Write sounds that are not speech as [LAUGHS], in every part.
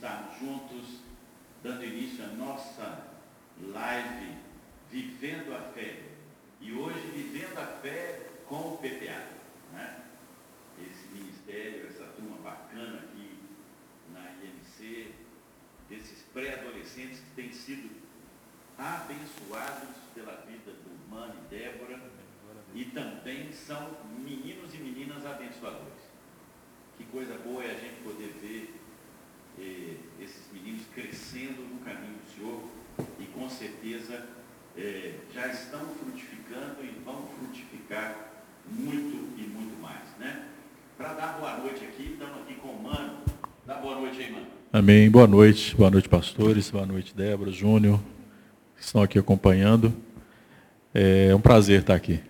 estarmos juntos, dando início à nossa live Vivendo a Fé. E hoje, Vivendo a Fé com o PPA. Né? Esse ministério, essa turma bacana aqui na IMC, desses pré-adolescentes que têm sido abençoados pela vida do Mano e Débora e também são meninos e meninas abençoadores. Que coisa boa é a gente poder ver eh, esses meninos crescendo no caminho do Senhor e com certeza eh, já estão frutificando e vão frutificar muito e muito mais. Né? Para dar boa noite aqui, estamos aqui com o Mano. Dá boa noite aí, Mano. Amém. Boa noite. Boa noite, pastores. Boa noite, Débora, Júnior, que estão aqui acompanhando. É um prazer estar aqui.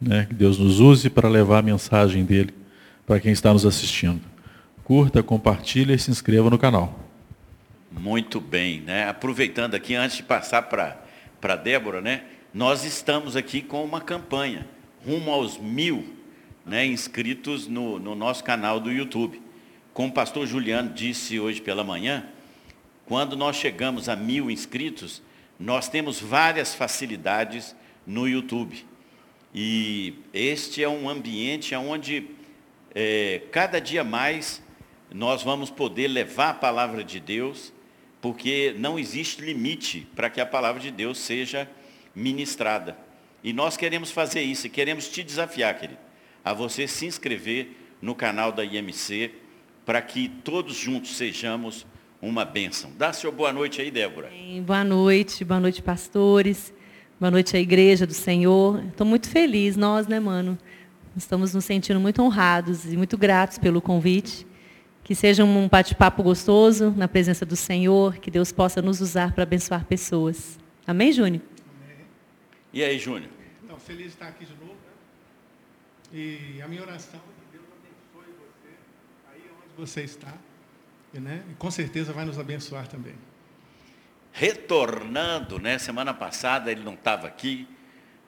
Né? Que Deus nos use para levar a mensagem dele para quem está nos assistindo. Curta, compartilhe e se inscreva no canal. Muito bem, né? Aproveitando aqui, antes de passar para a Débora, né? Nós estamos aqui com uma campanha, rumo aos mil né, inscritos no, no nosso canal do YouTube. Como o pastor Juliano disse hoje pela manhã, quando nós chegamos a mil inscritos, nós temos várias facilidades no YouTube. E este é um ambiente onde é, cada dia mais nós vamos poder levar a palavra de Deus, porque não existe limite para que a palavra de Deus seja ministrada. E nós queremos fazer isso, e queremos te desafiar, querido, a você se inscrever no canal da IMC, para que todos juntos sejamos uma bênção. Dá seu boa noite aí, Débora. Bem, boa noite, boa noite, pastores. Boa noite à igreja do Senhor. Estou muito feliz, nós, né, mano? Estamos nos sentindo muito honrados e muito gratos pelo convite. Que seja um bate-papo gostoso na presença do Senhor, que Deus possa nos usar para abençoar pessoas. Amém, Júnior? Amém. E aí, Júnior? Então, feliz de estar aqui de novo. Né? E a minha oração é que Deus abençoe você aí onde você está. E, né? e com certeza vai nos abençoar também retornando, né? Semana passada ele não estava aqui,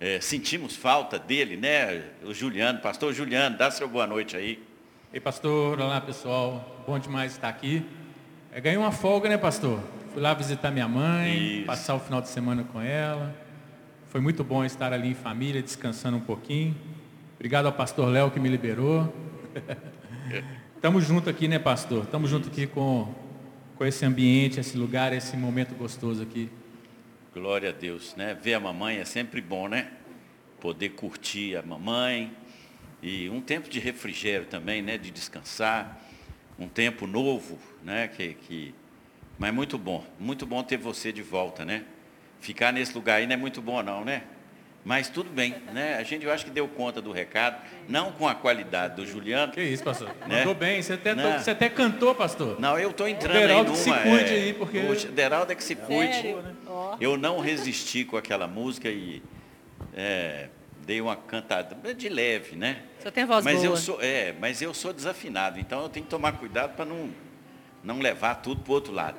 é, sentimos falta dele, né? O Juliano, pastor Juliano, dá seu boa noite aí. Ei, pastor, olá pessoal, bom demais estar aqui. É, ganhei uma folga, né, pastor? Fui lá visitar minha mãe, Isso. passar o final de semana com ela. Foi muito bom estar ali em família, descansando um pouquinho. Obrigado ao pastor Léo que me liberou. [LAUGHS] Estamos juntos aqui, né, pastor? Estamos juntos aqui com com esse ambiente, esse lugar, esse momento gostoso aqui. Glória a Deus, né? Ver a mamãe é sempre bom, né? Poder curtir a mamãe e um tempo de refrigério também, né? De descansar, um tempo novo, né? Que, que... mas muito bom, muito bom ter você de volta, né? Ficar nesse lugar aí não é muito bom não, né? Mas tudo bem, né? A gente eu acho que deu conta do recado, não com a qualidade do Juliano. Que isso, pastor. Né? Mandou bem, você até, né? você até cantou, pastor. Não, eu estou entrando aí numa... se cuide é, aí, porque... O Deraldo é que se cuide. Sério? Eu não resisti com aquela música e é, dei uma cantada de leve, né? Você tem voz mas boa. Eu sou, é, mas eu sou desafinado, então eu tenho que tomar cuidado para não, não levar tudo para o outro lado.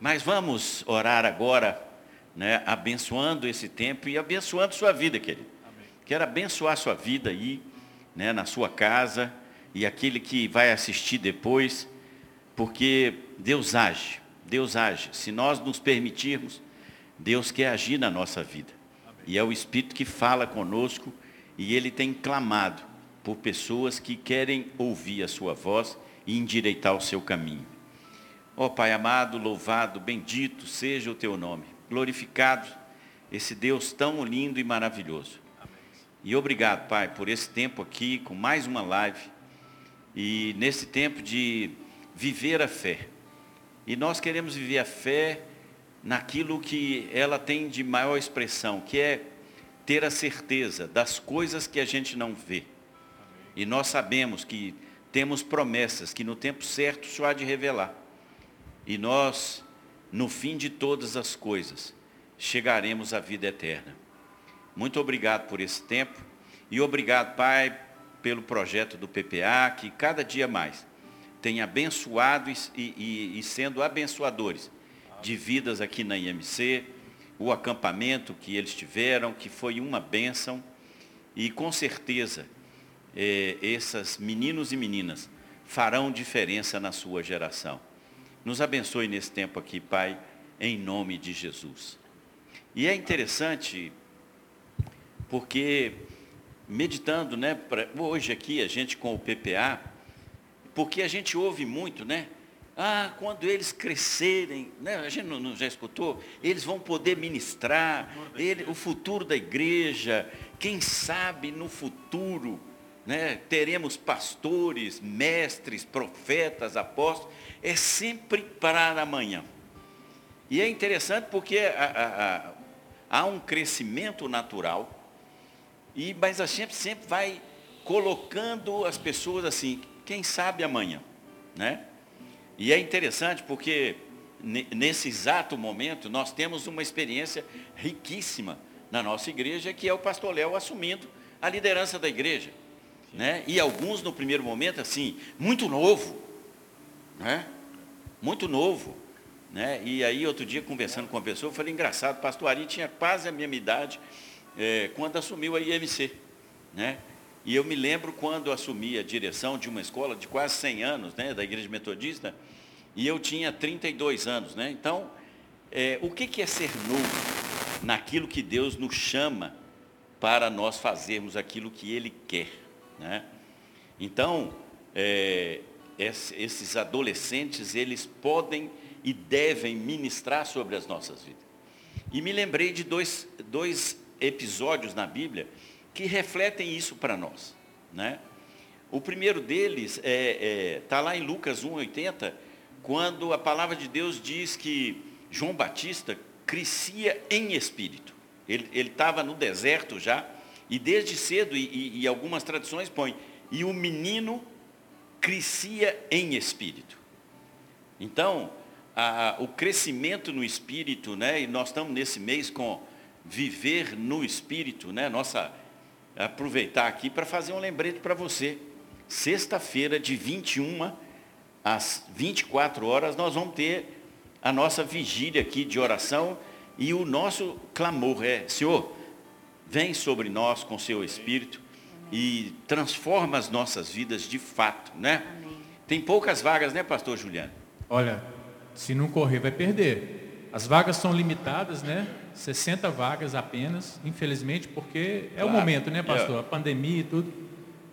Mas vamos orar agora né, abençoando esse tempo e abençoando sua vida, querido. Amém. Quero abençoar sua vida aí, né, na sua casa e aquele que vai assistir depois, porque Deus age, Deus age. Se nós nos permitirmos, Deus quer agir na nossa vida. Amém. E é o Espírito que fala conosco e ele tem clamado por pessoas que querem ouvir a sua voz e endireitar o seu caminho. Ó oh, Pai amado, louvado, bendito seja o teu nome glorificado esse Deus tão lindo e maravilhoso. E obrigado, Pai, por esse tempo aqui, com mais uma live, e nesse tempo de viver a fé. E nós queremos viver a fé naquilo que ela tem de maior expressão, que é ter a certeza das coisas que a gente não vê. E nós sabemos que temos promessas que no tempo certo só há de revelar. E nós no fim de todas as coisas, chegaremos à vida eterna. Muito obrigado por esse tempo e obrigado, Pai, pelo projeto do PPA, que cada dia mais tem abençoado e, e, e sendo abençoadores de vidas aqui na IMC, o acampamento que eles tiveram, que foi uma bênção, e com certeza eh, esses meninos e meninas farão diferença na sua geração. Nos abençoe nesse tempo aqui, Pai, em nome de Jesus. E é interessante, porque meditando, né, pra, hoje aqui a gente com o PPA, porque a gente ouve muito, né? Ah, quando eles crescerem, né, a gente não, não já escutou? Eles vão poder ministrar, ele, o futuro da igreja, quem sabe no futuro, né, teremos pastores, mestres, profetas, apóstolos, é sempre para amanhã. E é interessante porque há, há, há um crescimento natural, e, mas a gente sempre vai colocando as pessoas assim, quem sabe amanhã, né? E é interessante porque nesse exato momento nós temos uma experiência riquíssima na nossa igreja, que é o pastor Léo assumindo a liderança da igreja. Né? E alguns no primeiro momento, assim, muito novo. Né? Muito novo. Né? E aí outro dia conversando com uma pessoa, eu falei, engraçado, pastor Ari tinha quase a mesma idade é, quando assumiu a IMC. Né? E eu me lembro quando assumi a direção de uma escola de quase 100 anos, né, da Igreja Metodista, e eu tinha 32 anos. Né? Então, é, o que, que é ser novo naquilo que Deus nos chama para nós fazermos aquilo que Ele quer? Né? Então, é, esses adolescentes, eles podem e devem ministrar sobre as nossas vidas. E me lembrei de dois, dois episódios na Bíblia que refletem isso para nós. Né? O primeiro deles está é, é, tá lá em Lucas 1,80, quando a palavra de Deus diz que João Batista crescia em espírito. Ele estava no deserto já, e desde cedo, e, e, algumas tradições põem, e o menino crescia em espírito. Então, a, o crescimento no espírito, né, e nós estamos nesse mês com viver no espírito, né, nossa aproveitar aqui para fazer um lembrete para você. Sexta-feira, de 21 às 24 horas, nós vamos ter a nossa vigília aqui de oração e o nosso clamor é, Senhor, vem sobre nós com seu Espírito e transforma as nossas vidas de fato, né? Tem poucas vagas, né, pastor Juliano? Olha, se não correr vai perder. As vagas são limitadas, né? 60 vagas apenas, infelizmente, porque é claro. o momento, né, pastor? É. A pandemia e tudo.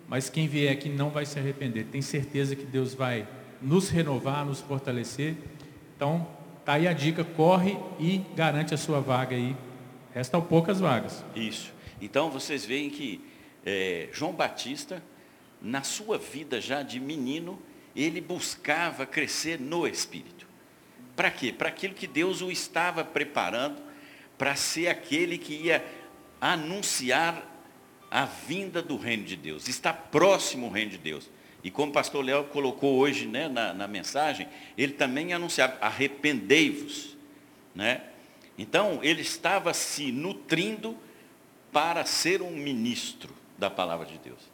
Mas quem vier aqui não vai se arrepender. Tem certeza que Deus vai nos renovar, nos fortalecer. Então, tá aí a dica, corre e garante a sua vaga aí. Restam poucas vagas. Isso. Então, vocês veem que é, João Batista, na sua vida já de menino, ele buscava crescer no Espírito. Para quê? Para aquilo que Deus o estava preparando para ser aquele que ia anunciar a vinda do reino de Deus. Está próximo o reino de Deus. E como o pastor Léo colocou hoje né, na, na mensagem, ele também anunciava, arrependei-vos. Né? Então, ele estava se nutrindo para ser um ministro da palavra de Deus.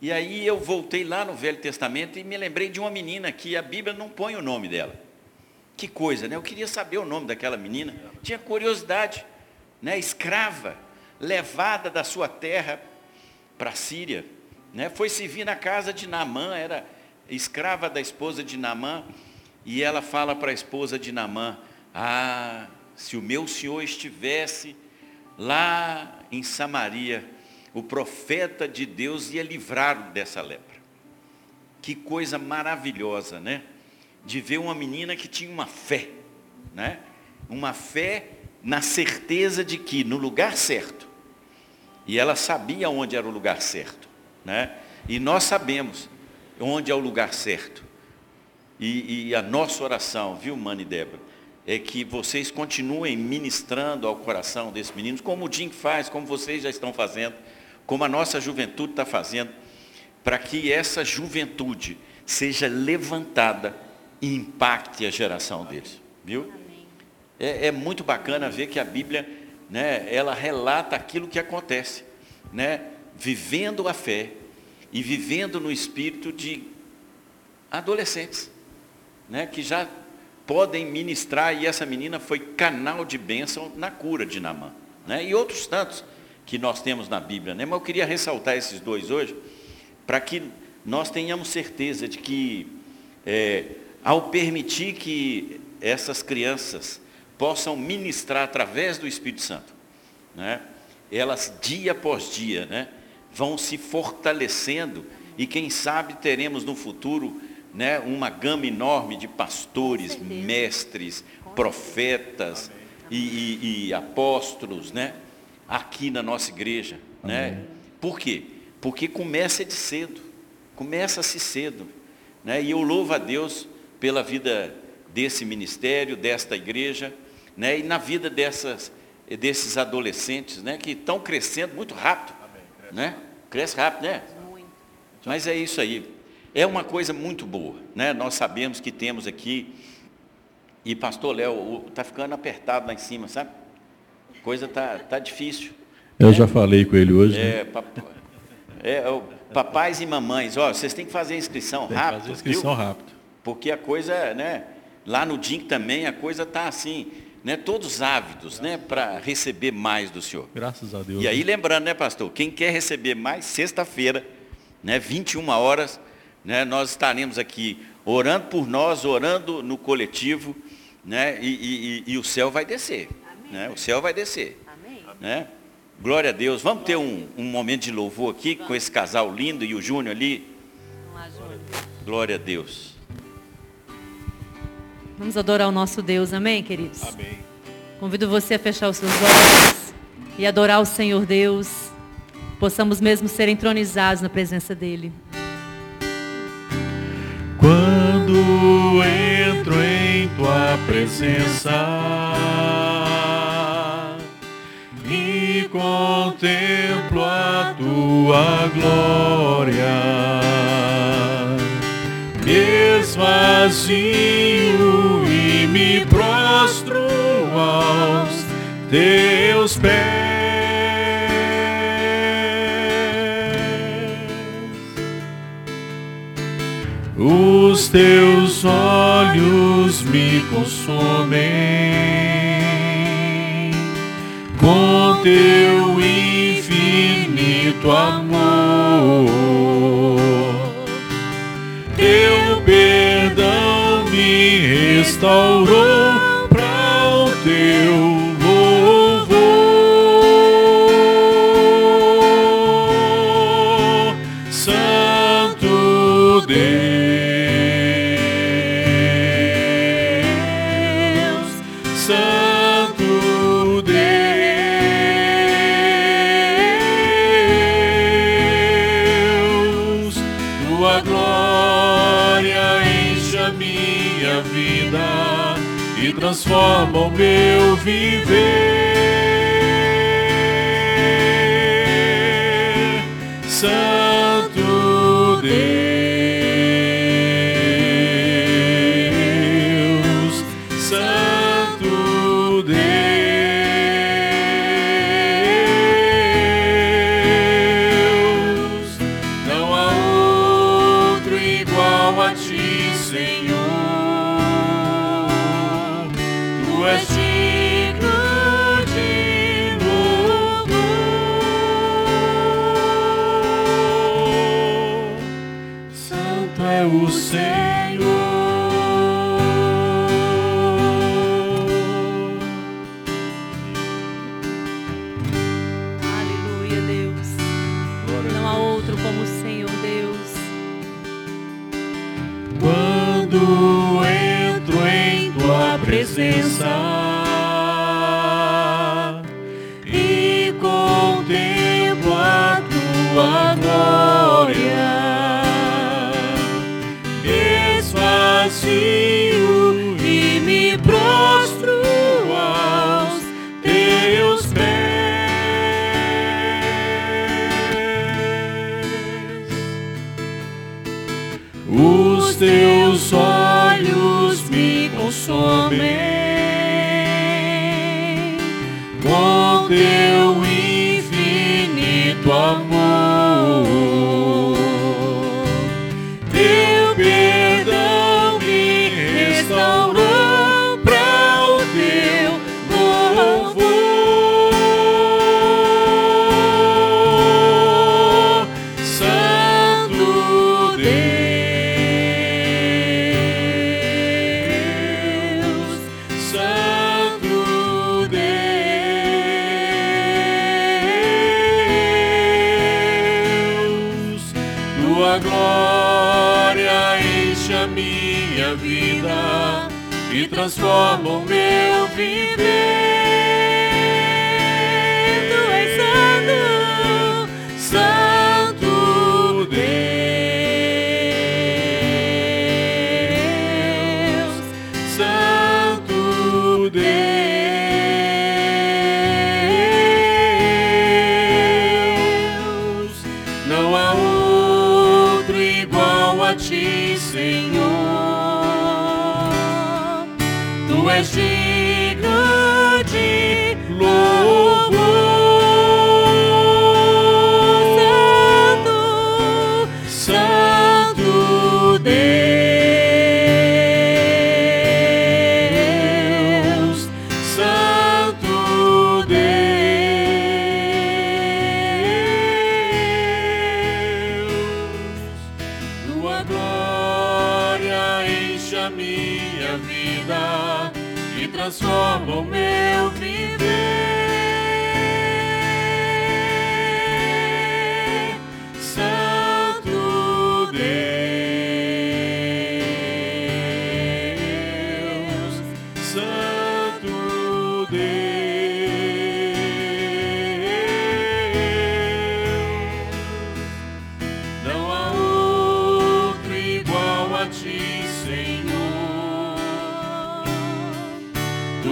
E aí eu voltei lá no Velho Testamento e me lembrei de uma menina que a Bíblia não põe o nome dela. Que coisa, né? Eu queria saber o nome daquela menina. Tinha curiosidade, né? Escrava, levada da sua terra para a Síria, né? Foi servir na casa de Namã, era escrava da esposa de Namã, e ela fala para a esposa de Namã: "Ah, se o meu senhor estivesse lá em Samaria, o profeta de Deus ia livrar dessa lepra". Que coisa maravilhosa, né? De ver uma menina que tinha uma fé, né? Uma fé na certeza de que no lugar certo, e ela sabia onde era o lugar certo, né? E nós sabemos onde é o lugar certo. E, e a nossa oração, viu, Mani e Débora, é que vocês continuem ministrando ao coração desses meninos, como o Jim faz, como vocês já estão fazendo, como a nossa juventude está fazendo, para que essa juventude seja levantada e impacte a geração deles. Viu? É, é, muito bacana ver que a Bíblia, né, ela relata aquilo que acontece, né, vivendo a fé e vivendo no espírito de adolescentes, né, que já podem ministrar, e essa menina foi canal de bênção na cura de Namã. Né, e outros tantos que nós temos na Bíblia. Né, mas eu queria ressaltar esses dois hoje, para que nós tenhamos certeza de que é, ao permitir que essas crianças possam ministrar através do Espírito Santo, né? elas dia após dia né? vão se fortalecendo e quem sabe teremos no futuro né, uma gama enorme de pastores, mestres, profetas e, e, e, apóstolos né, aqui na nossa igreja. Né? Por quê? Porque começa de cedo, começa-se cedo. Né? E eu louvo a Deus pela vida desse ministério, desta igreja, né? e na vida dessas, desses adolescentes né? que estão crescendo muito rápido. Né? Cresce rápido, né? Mas é isso aí. É uma coisa muito boa. Né? Nós sabemos que temos aqui, e pastor Léo, está ficando apertado lá em cima, sabe? A coisa está tá difícil. Eu né? já falei com ele hoje. É, né? pap... é, papais e mamães, ó, vocês têm que fazer a inscrição Tem rápido. Fazer a inscrição viu? rápido. Porque a coisa, né? Lá no DIN também a coisa está assim, né? Todos ávidos, né? Para receber mais do Senhor. Graças a Deus. E aí lembrando, né, pastor? Quem quer receber mais, sexta-feira, né? 21 horas, né? Nós estaremos aqui orando por nós, orando no coletivo, né? E, e, e o céu vai descer, né? O céu vai descer, Amém. né? Glória a Deus. Vamos ter um, um momento de louvor aqui com esse casal lindo e o Júnior ali. Glória a Deus. Vamos adorar o nosso Deus, amém, queridos? Amém. Convido você a fechar os seus olhos e adorar o Senhor Deus. Possamos mesmo ser entronizados na presença dEle. Quando entro em tua presença e contemplo a tua glória, me esvazio teus pés. Os teus olhos me consomem com teu infinito amor. Teu perdão me restaurou meu viver. Santo consomem com teu infinito amor. Transforma o meu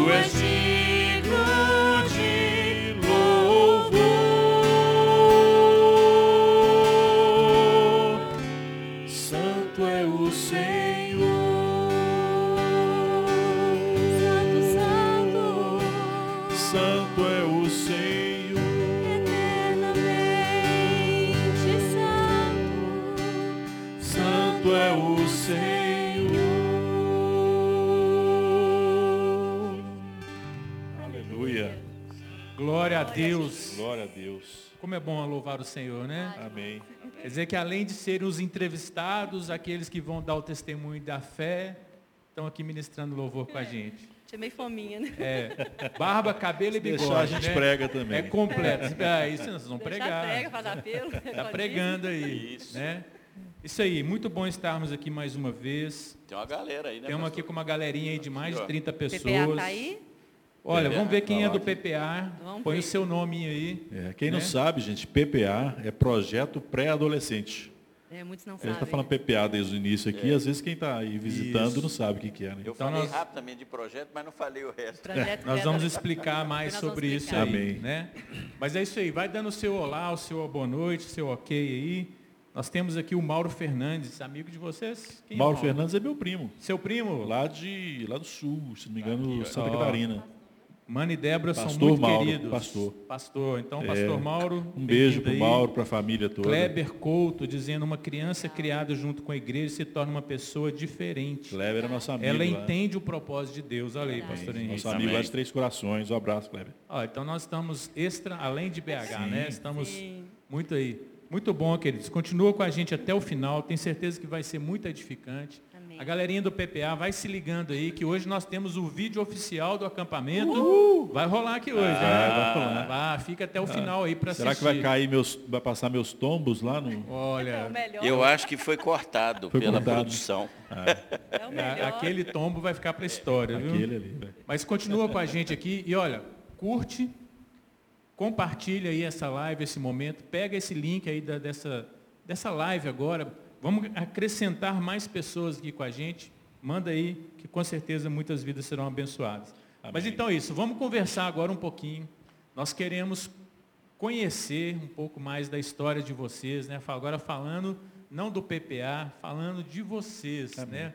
Como é louvar o Senhor, né? Amém. Quer dizer que além de serem os entrevistados, aqueles que vão dar o testemunho da fé, estão aqui ministrando louvor com a gente. Tinha meio fominha, né? É, barba, cabelo e bigode. Deixar a gente né? prega também. É completo. É, isso vocês vão pregar. prega para dar pelo. Está pregando aí. Isso. Né? Isso aí, muito bom estarmos aqui mais uma vez. Tem uma galera aí, né? Temos aqui com uma galerinha aí de mais de 30 pessoas. PPA tá aí? Olha, vamos ver quem é do PPA. Vamos Põe ver. o seu nome aí. É, quem né? não sabe, gente, PPA é Projeto Pré-Adolescente. É, muitos não sabem. A gente está falando PPA desde o início aqui, é. às vezes quem está aí visitando Isso. não sabe o que, que é. Né? Eu então falei nós... rapidamente de projeto, mas não falei o resto. Projeto nós vamos explicar mais sobre isso aí. Amém. Né? Mas é isso aí, vai dando o seu olá, o seu boa noite, o seu ok aí. Nós temos aqui o Mauro Fernandes, amigo de vocês. Quem Mauro, é Mauro Fernandes é meu primo. Seu primo? Lá, de, lá do sul, se não me engano, aqui, Santa Catarina. Mano e Débora pastor são muito Mauro, queridos. Pastor. Pastor. Então, pastor é, Mauro. Um beijo para o Mauro, para a família toda. Kleber Couto, dizendo uma criança criada junto com a igreja se torna uma pessoa diferente. Kleber é nosso amigo. Ela lá. entende o propósito de Deus. Olha aí, pastor Henrique. Nosso amigo lá de Três Corações. Um abraço, Kleber. Ó, então nós estamos extra, além de BH, Sim. né? Estamos Sim. muito aí. Muito bom, queridos. Continua com a gente até o final. Tenho certeza que vai ser muito edificante. A galerinha do PPA vai se ligando aí, que hoje nós temos o vídeo oficial do acampamento. Uhul. Vai rolar aqui hoje, ah, né? Vai fica até o ah. final aí para assistir. Será que vai cair meus, vai passar meus tombos lá no? Olha, é eu acho que foi cortado foi pela cortado. produção. Ah. É aquele tombo vai ficar para a história, viu? Aquele ali, Mas continua com a gente aqui e olha, curte, compartilha aí essa live, esse momento, pega esse link aí da, dessa, dessa live agora Vamos acrescentar mais pessoas aqui com a gente. Manda aí, que com certeza muitas vidas serão abençoadas. Amém. Mas então é isso, vamos conversar agora um pouquinho. Nós queremos conhecer um pouco mais da história de vocês, né? Agora falando não do PPA, falando de vocês, Amém. né?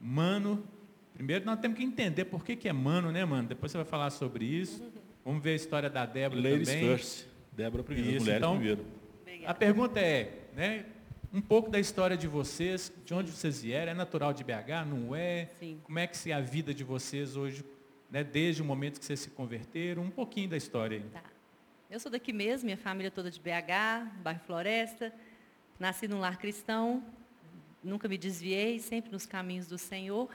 Mano, primeiro nós temos que entender por que, que é mano, né, mano? Depois você vai falar sobre isso. Vamos ver a história da Débora Ladies também. first. Débora primeiro, isso, mulheres então, primeiro. A pergunta é, né? Um pouco da história de vocês, de onde vocês vieram. É natural de BH? Não é? Sim. Como é que é a vida de vocês hoje, né, desde o momento que vocês se converteram? Um pouquinho da história aí. Tá. Eu sou daqui mesmo, minha família toda de BH, bairro Floresta. Nasci num lar cristão, nunca me desviei, sempre nos caminhos do Senhor.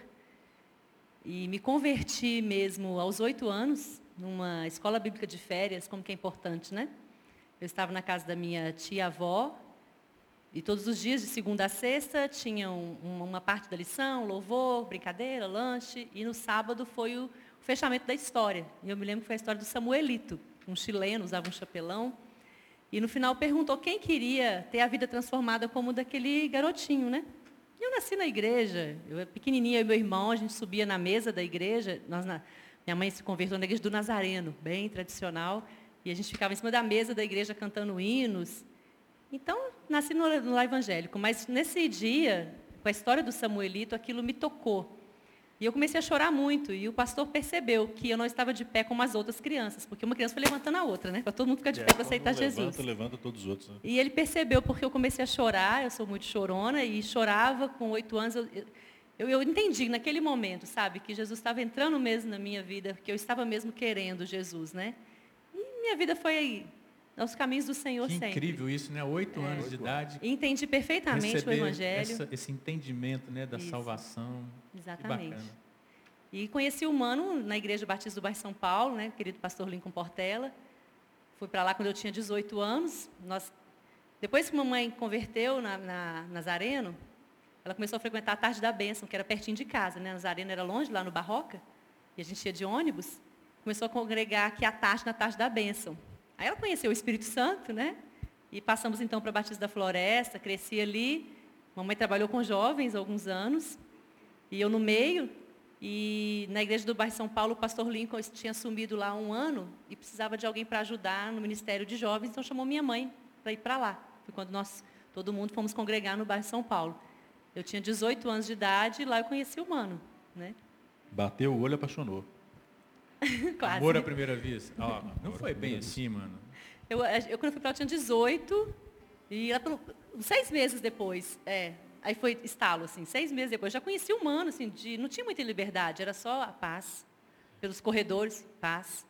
E me converti mesmo aos oito anos, numa escola bíblica de férias, como que é importante, né? Eu estava na casa da minha tia-avó, E todos os dias, de segunda a sexta, tinha um, uma parte da lição, louvor, brincadeira, lanche. E no sábado foi o fechamento da história. E eu me lembro que foi a história do Samuelito, um chileno, usava um chapelão. E no final perguntou quem queria ter a vida transformada como daquele garotinho, né? E eu nasci na igreja, eu era pequenininha, e meu irmão, a gente subia na mesa da igreja, nós na, minha mãe se converteu na igreja do Nazareno, bem tradicional, e a gente ficava em cima da mesa da igreja cantando hinos. Então, nasci no, no evangélico, mas nesse dia, com a história do Samuelito, aquilo me tocou. E eu comecei a chorar muito, e o pastor percebeu que eu não estava de pé como as outras crianças, porque uma criança foi levantando a outra, né? Para todo mundo ficar de é, pé para aceitar levanta, Jesus. Levanta todos os outros. Né? E ele percebeu, porque eu comecei a chorar, eu sou muito chorona, e chorava com oito anos. Eu, eu, eu entendi naquele momento, sabe, que Jesus estava entrando mesmo na minha vida, que eu estava mesmo querendo Jesus, né? E minha vida foi aos caminhos do Senhor que sempre. incrível isso, né? Oito é. anos de idade. Entendi perfeitamente o Evangelho. Essa, esse entendimento né, da isso. salvação. Exatamente. E conheci o Mano na Igreja Batista do Bairro São Paulo, né, querido pastor Lincoln Portela. Fui para lá quando eu tinha 18 anos. Nós, depois que mamãe converteu na, na Nazareno, ela começou a frequentar a Tarde da Bênção, que era pertinho de casa. Né? Nazareno era longe, lá no Barroca, e a gente ia de ônibus. Começou a congregar aqui à tarde, na Tarde da Bênção. Aí ela conheceu o Espírito Santo, né? E passamos então para Batista da Floresta, cresci ali. Mamãe trabalhou com jovens há alguns anos. E eu no meio. E na igreja do bairro São Paulo, o pastor Lincoln tinha assumido lá um ano e precisava de alguém para ajudar no Ministério de Jovens, então chamou minha mãe para ir para lá. Foi quando nós, todo mundo, fomos congregar no bairro São Paulo. Eu tinha 18 anos de idade e lá eu conheci o Mano. Né? Bateu o olho e apaixonou. [LAUGHS] Quase. Amor à primeira vista. Oh, não foi bem assim, mano. Eu, eu quando eu fui para lá, eu tinha 18. E lá seis meses depois, é, aí foi estalo, assim, seis meses depois, já conheci o humano, assim, de, não tinha muita liberdade, era só a paz. Pelos corredores, paz.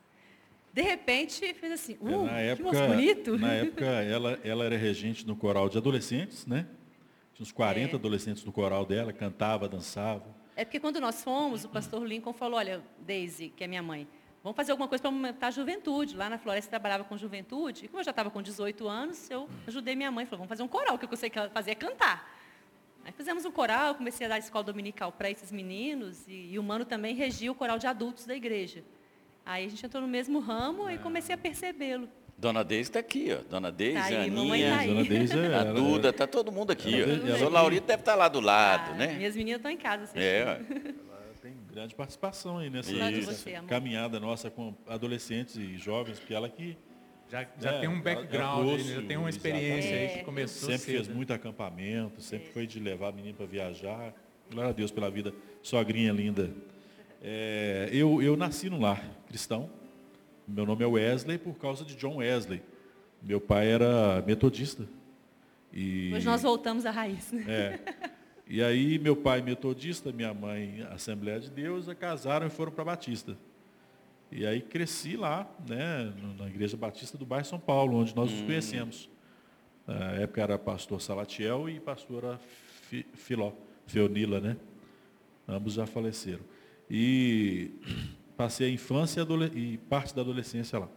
De repente, fez assim, é, uh, época, que moço bonito. Na [LAUGHS] época, ela, ela era regente no coral de adolescentes, né? Tinha uns 40 é. adolescentes no coral dela, cantava, dançava. É porque quando nós fomos, o pastor Lincoln falou, olha, Daisy, que é minha mãe, vamos fazer alguma coisa para aumentar a juventude. Lá na floresta trabalhava com juventude, e como eu já estava com 18 anos, eu ajudei minha mãe, falou, vamos fazer um coral, que eu sei que ela fazia é cantar. Aí fizemos um coral, comecei a dar escola dominical para esses meninos, e, e o Mano também regia o coral de adultos da igreja. Aí a gente entrou no mesmo ramo e comecei a percebê-lo. Dona Deise está aqui, ó. Dona Deise, tá aí, Aninha, tá Dona Deise, é, a Duda, está todo mundo aqui. Ó. O senhor Laurito deve estar tá lá do lado, ah, né? Minhas meninas estão em casa. É, ela tem grande participação aí nessa, caminhada nossa com adolescentes e jovens, porque ela que já, já é, tem um background, trouxe, já tem uma experiência é. aí que começou Sempre cedo. fez muito acampamento, sempre é. foi de levar a menina para viajar. Glória a Deus pela vida, sogrinha linda. É, eu, eu nasci no lar cristão. Meu nome é Wesley por causa de John Wesley meu pai era metodista. E, Hoje nós voltamos à raiz. É. E aí meu pai metodista, minha mãe Assembleia de Deus, casaram e foram para Batista. E aí cresci lá, né, na Igreja Batista do bairro São Paulo, onde nós hum. nos conhecemos. Na época era pastor Salatiel e pastora Filó, Feonila, né? Ambos já faleceram. E passei a infância e parte da adolescência lá.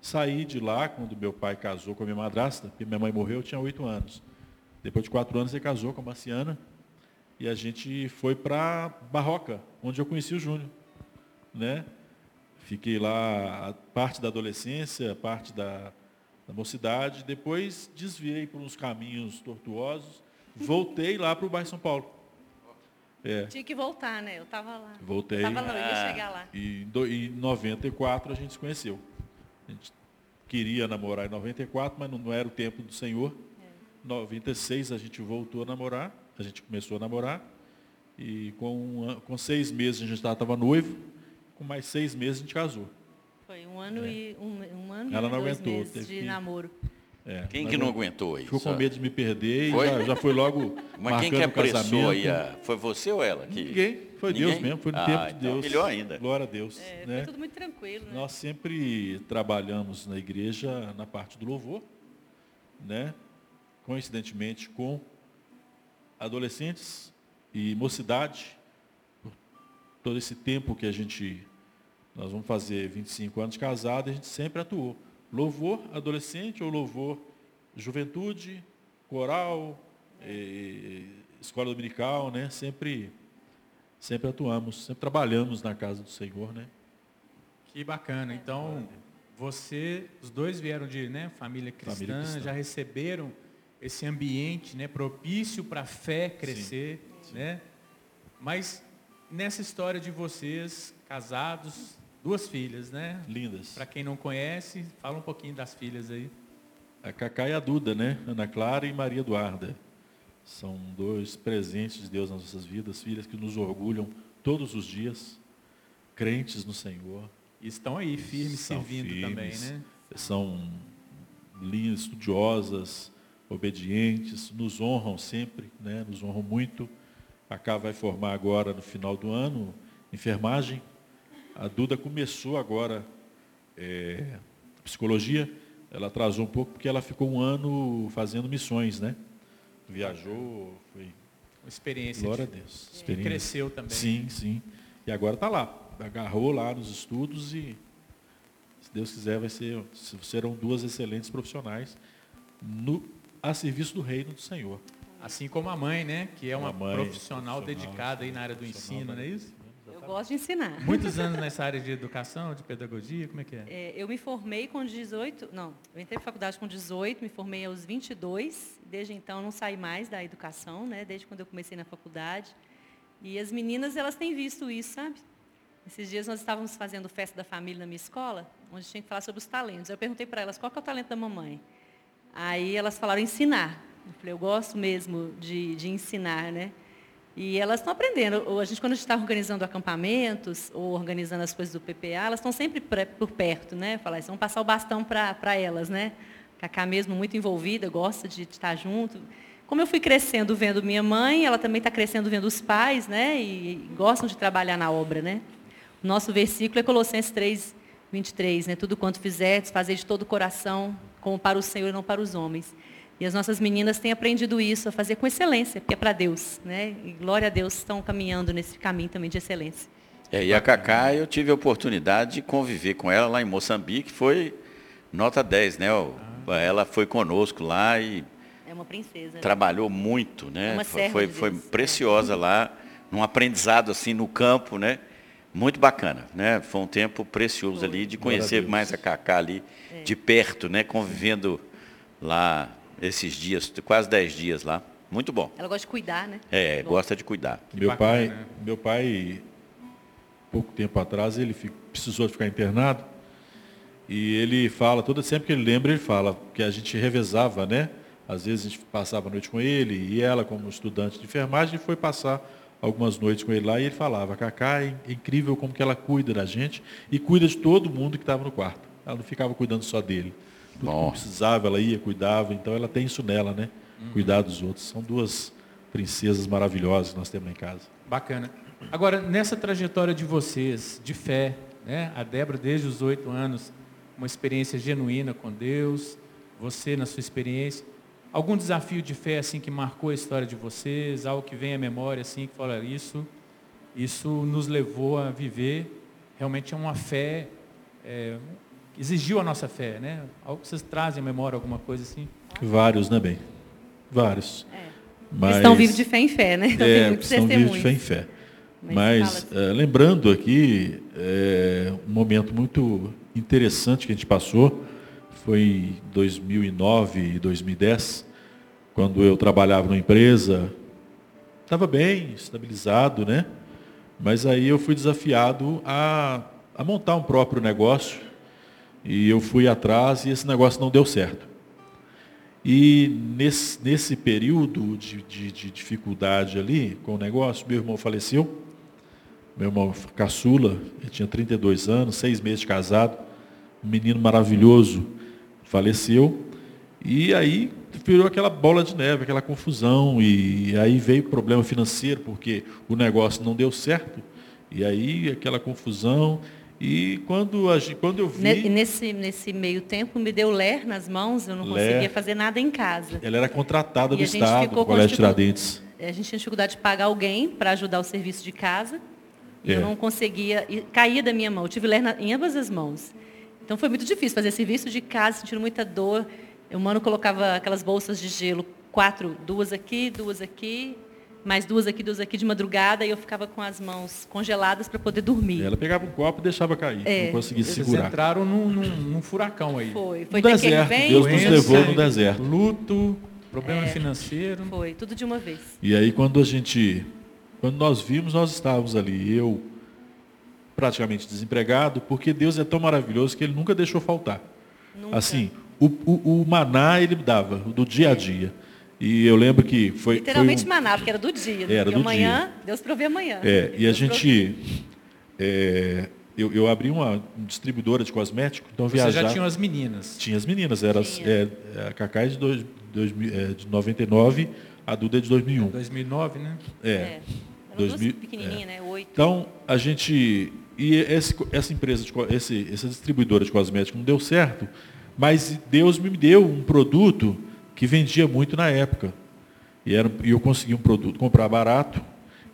Saí de lá quando meu pai casou com a minha madrasta, porque minha mãe morreu, eu tinha oito anos. Depois de quatro anos ele casou com a Marciana e a gente foi para Barroca, onde eu conheci o Júnior. Né? Fiquei lá parte da adolescência, parte da, da mocidade, depois desviei por uns caminhos tortuosos, voltei lá para o bairro São Paulo. É. Tinha que voltar, né? Eu estava lá. Voltei. Estava lá, eu ia chegar lá. E em 94 a gente se conheceu. A gente queria namorar em 94, mas não, não era o tempo do Senhor. Em é. 96 a gente voltou a namorar, a gente começou a namorar. E com, com seis meses a gente estava noivo, com mais seis meses a gente casou. Foi um ano é. e um, um ano Ela e não dois aguentou, meses de que... namoro. É, quem que não aguentou aí? Ficou com medo de me perder foi? e já, já foi logo [LAUGHS] Mas quem que apressou aí? A... Foi você ou ela? Que... Ninguém. Foi Ninguém? Deus mesmo, foi no ah, tempo de então Deus. Melhor ainda. Glória a Deus. É, né? Foi tudo muito tranquilo. Né? Nós sempre trabalhamos na igreja na parte do louvor, né? coincidentemente com adolescentes e mocidade, todo esse tempo que a gente, nós vamos fazer 25 anos de casado, a gente sempre atuou. Louvor adolescente ou louvor juventude, coral, eh, escola dominical, né? Sempre, sempre atuamos, sempre trabalhamos na casa do Senhor, né? Que bacana. Então, você, os dois vieram de né, família cristã, Família cristã. já receberam esse ambiente né, propício para a fé crescer. Né? Mas nessa história de vocês, casados, duas filhas, né? Lindas. Para quem não conhece, fala um pouquinho das filhas aí. A Cacá e a Duda, né? Ana Clara e Maria Eduarda. São dois presentes de Deus nas nossas vidas, filhas que nos orgulham todos os dias, crentes no Senhor. E estão aí, firmes, São servindo firmes, também, né? São lindas, estudiosas, obedientes, nos honram sempre, né? nos honram muito. A Cá vai formar agora no final do ano enfermagem. A Duda começou agora é, psicologia. Ela atrasou um pouco porque ela ficou um ano fazendo missões, né? Viajou, foi. Uma experiência Glória a de- Deus. que Experiência. cresceu também. Sim, sim. E agora está lá. Agarrou lá nos estudos e, se Deus quiser, vai ser, serão duas excelentes profissionais no, a serviço do reino do Senhor. Assim como a mãe, né? Que é uma A mãe, profissional, profissional, dedicada aí na área do ensino, não é isso? Eu gosto de ensinar. Muitos anos nessa área de educação, de pedagogia, como é que é? É, eu me formei com 18, não, eu entrei para faculdade com 18, me formei aos 22, desde então eu não saí mais da educação, né, desde quando eu comecei na faculdade. E as meninas, elas têm visto isso, sabe? Esses dias nós estávamos fazendo festa da família na minha escola, onde tinha que falar sobre os talentos. Eu perguntei para elas, qual que é o talento da mamãe? Aí elas falaram ensinar. Eu falei, eu gosto mesmo de, de ensinar, né? E elas estão aprendendo. A gente, quando a gente está organizando acampamentos ou organizando as coisas do PPA, elas estão sempre por perto, né? Falar, vamos passar o bastão para elas, né? Cacá mesmo muito envolvida, gosta de estar junto. Como eu fui crescendo vendo minha mãe, ela também está crescendo vendo os pais, né? E, e gostam de trabalhar na obra, né? O nosso versículo é Colossenses 3, 23, né? Tudo quanto fizerdes, fazer de todo o coração, como para o Senhor e não para os homens. E as nossas meninas têm aprendido isso, a fazer com excelência, porque é para Deus, né? E glória a Deus, estão caminhando nesse caminho também de excelência. É, e a Cacá, eu tive a oportunidade de conviver com ela lá em Moçambique, foi nota 10, né? Ela foi conosco lá e É uma princesa. né? trabalhou muito, né? É uma Foi- serva foi, de foi Deus, preciosa lá, num aprendizado assim no campo, né? Muito bacana, né? Foi um tempo precioso ali de conhecer mais a Cacá ali É. de perto, né? Convivendo lá esses dias, quase 10 dias lá. Muito bom. Ela gosta de cuidar, né? É, Bom. gosta de cuidar. Meu bacana, pai, né? meu pai, pouco tempo atrás, ele fi- precisou de ficar internado. E ele fala, toda sempre que ele lembra, ele fala que a gente revezava, né? Às vezes a gente passava a noite com ele e ela, como estudante de enfermagem, foi passar algumas noites com ele lá e ele falava, Cacá, é incrível como que ela cuida da gente e cuida de todo mundo que estava no quarto. Ela não ficava cuidando só dele. Tudo Bom. que precisava, ela ia, cuidava, então ela tem isso nela, né? Cuidar dos outros. São duas princesas maravilhosas que nós temos lá em casa. Bacana. Agora, nessa trajetória de vocês, de fé, né? a Débora desde os oito anos, uma experiência genuína com Deus, você na sua experiência, algum desafio de fé assim que marcou a história de vocês, algo que vem à memória assim, que fala isso, isso nos levou a viver realmente é uma fé, é, exigiu a nossa fé, né? Algo que vocês trazem à memória, alguma coisa assim? Vários, né, bem? Vários. Mas, Cristão vive de fé em fé, né? Então é, cristão vive de fé em fé. Mas Mas, fala eh, lembrando aqui, eh, um momento muito interessante que a gente passou, foi em 2009 e 2010, quando eu trabalhava numa empresa, estava bem, estabilizado, né? Mas aí eu fui desafiado a, a montar um próprio negócio, e eu fui atrás e esse negócio não deu certo. E nesse, nesse período de, de, de dificuldade ali com o negócio, meu irmão faleceu. Meu irmão caçula, ele tinha 32 anos, seis meses de casado, um menino maravilhoso, faleceu. E aí virou aquela bola de neve, aquela confusão. E aí veio problema financeiro, porque o negócio não deu certo. E aí aquela confusão. E quando, a, quando eu vi. Ne- e Nesse, nesse meio tempo, me deu ler nas mãos, eu não Ler. conseguia fazer nada em casa. Ela era contratada E do Estado, do Colégio Tiradentes. A gente tinha dificuldade de pagar alguém para ajudar o serviço de casa. E É. eu não conseguia, e caía da minha mão. Eu tive ler na- em ambas as mãos. Então foi muito difícil fazer serviço de casa, sentindo muita dor. O mano colocava aquelas bolsas de gelo quatro, duas aqui, duas aqui, mais duas aqui, duas aqui de madrugada, e eu ficava com as mãos congeladas para poder dormir. Ela pegava um copo e deixava cair, é. não conseguia Eles segurar. entraram num, num, num, furacão aí. Foi, foi no deserto, Deus nos levou no deserto. Luto, problema é. financeiro. Foi, tudo de uma vez. E aí quando a gente, quando nós vimos, nós estávamos ali, eu praticamente desempregado, porque Deus é tão maravilhoso que Ele nunca deixou faltar. Nunca. Assim, o, o, o, maná Ele dava, do dia a dia. E eu lembro que foi. Literalmente foi um... maná, porque era do dia. Era do amanhã, dia. Deus provê amanhã. É, e a gente. É, eu, eu, abri uma distribuidora de cosméticos, então Você viajar. já tinha as meninas? Tinha as meninas, era tinha. É, a Cacá é de, dois, dois, é, de 99, a Duda é de 2001. 2009, né? É. é. 2000, pequenininha, né? Oito. Então, a gente... E esse, essa empresa, de, esse, essa distribuidora de cosméticos não deu certo, mas Deus me deu um produto que vendia muito na época. E, era, eu consegui um produto, comprar barato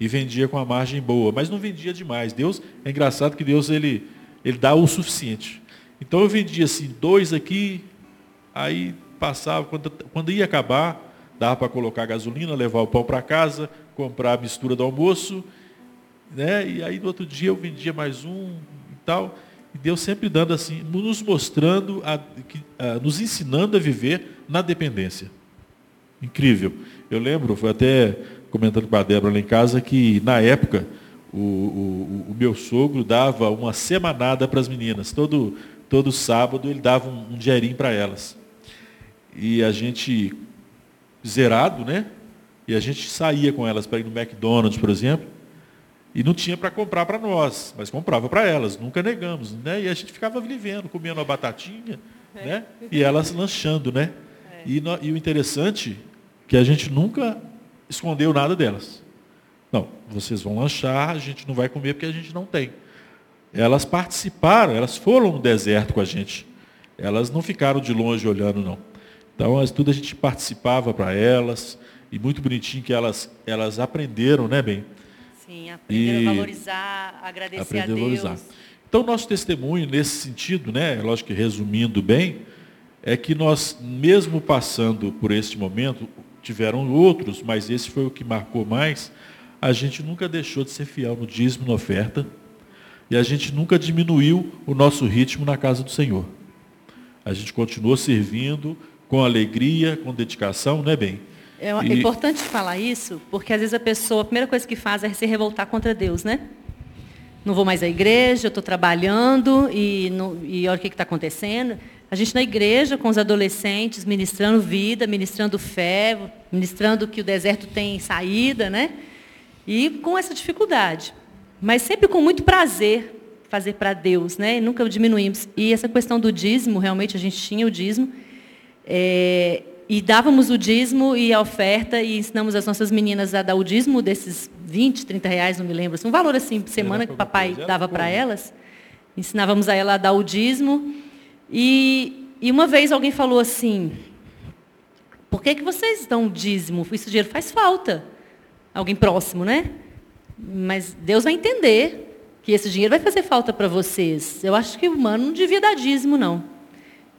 e vendia com a margem boa, mas não vendia demais. Deus, é engraçado que Deus ele, ele dá o suficiente. Então eu vendia assim, dois aqui, aí passava, quando, quando ia acabar, dava para colocar gasolina, levar o pão para casa, comprar a mistura do almoço, né? E aí no outro dia eu vendia mais um e tal. E Deus sempre dando assim, nos mostrando, a, a, nos ensinando a viver na dependência. Incrível. Eu lembro, foi até comentando com a Débora lá em casa, que na época o, o, o meu sogro dava uma semanada para as meninas. Todo, todo sábado ele dava um, um dinheirinho para elas. E a gente, zerado, né? E a gente saía com elas para ir no McDonald's, por exemplo, e não tinha para comprar para nós, mas comprava para elas, nunca negamos. Né? E a gente ficava vivendo, comendo uma batatinha, é. né? e elas lanchando. Né? É. E, no, e o interessante que a gente nunca escondeu nada delas. Não, vocês vão lanchar, a gente não vai comer porque a gente não tem. Elas participaram, elas foram no deserto com a gente. Elas não ficaram de longe olhando, não. Então, tudo a gente participava para elas, e muito bonitinho que elas, elas aprenderam, né, bem? Sim, aprenderam e a valorizar, agradecer a Deus. Valorizar. Então, nosso testemunho nesse sentido, né, lógico que resumindo bem, é que nós, mesmo passando por este momento, tiveram outros, mas esse foi o que marcou mais, a gente nunca deixou de ser fiel no dízimo, na oferta, e a gente nunca diminuiu o nosso ritmo na casa do Senhor. A gente continuou servindo com alegria, com dedicação, não é bem? É, é importante falar isso, porque às vezes a pessoa, a primeira coisa que faz é se revoltar contra Deus, né? Não vou mais à igreja, eu estou trabalhando e, não, e olha o que está acontecendo. A gente na igreja, com os adolescentes, ministrando vida, ministrando fé, ministrando que o deserto tem saída, né? E com essa dificuldade. Mas sempre com muito prazer fazer para Deus, né? Nunca o diminuímos. E essa questão do dízimo, realmente a gente tinha o dízimo. É, e dávamos o dízimo e a oferta e ensinamos as nossas meninas a dar o dízimo desses 20, 30 reais, não me lembro, assim, um valor assim por semana que o papai dava para elas. Ensinávamos a ela a dar o dízimo. E, e uma vez alguém falou assim, por que, que vocês dão o dízimo? Isso dinheiro faz falta. Alguém próximo, né? Mas Deus vai entender que esse dinheiro vai fazer falta para vocês. Eu acho que o humano não devia dar dízimo, não.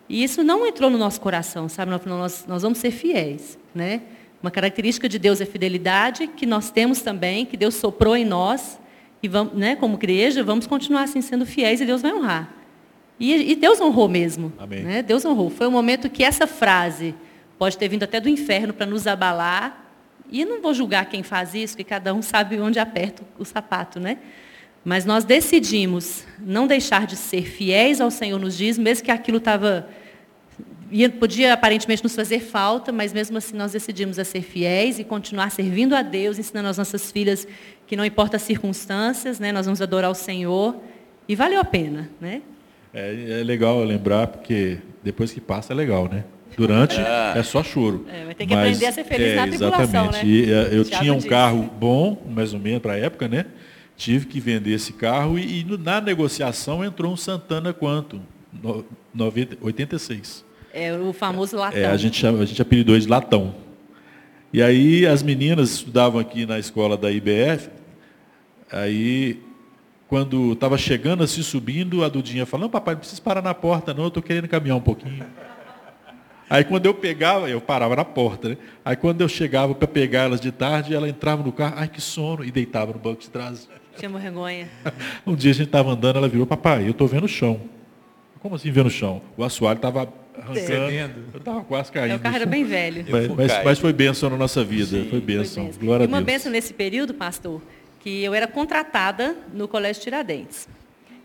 E isso não entrou no nosso coração, sabe? Nós, nós vamos ser fiéis, né? Uma característica de Deus é fidelidade, que nós temos também, que Deus soprou em nós, e vamos, né, como igreja, vamos continuar assim sendo fiéis e Deus vai honrar. E, e Deus honrou mesmo. Amém. Né? Deus honrou. Foi um momento que essa frase pode ter vindo até do inferno para nos abalar. E eu não vou julgar quem faz isso, porque cada um sabe onde aperta o sapato, né? Mas nós decidimos não deixar de ser fiéis ao Senhor nos dias, mesmo que aquilo estava podia aparentemente nos fazer falta, mas mesmo assim nós decidimos a ser fiéis e continuar servindo a Deus, ensinando às nossas filhas que não importa as circunstâncias, né, nós vamos adorar o Senhor e valeu a pena, né? É, é legal lembrar porque depois que passa é legal, né? Durante é, [LAUGHS] é só choro. É, vai ter que mas, aprender a ser feliz é, na tribulação, exatamente. né? E, é, eu tinha um carro bom, mais ou menos para a época, né? Tive que vender esse carro e, e na negociação entrou um Santana quanto? No, 90, 86. É o famoso latão. É, a, gente chama, a gente apelidou de latão. E aí as meninas estudavam aqui na escola da IBF, aí quando estava chegando, assim, subindo, a Dudinha falando, papai, não precisa parar na porta não, eu estou querendo caminhar um pouquinho. Aí quando eu pegava, eu parava na porta, né? Aí quando eu chegava para pegar elas de tarde, ela entrava no carro, ai que sono, e deitava no banco de trás. Tinha vergonha. [LAUGHS] Um dia a gente estava andando, ela virou, papai, eu estou vendo o chão. Como assim vendo o chão? O assoalho estava. Cedendo. Eu estava quase caindo. É, o carro era bem velho. Mas, mas, mas foi bênção na nossa vida. Foi Foi bênção. bênção. Glória e a uma Deus. bênção nesse período, pastor, que eu era contratada no Colégio Tiradentes.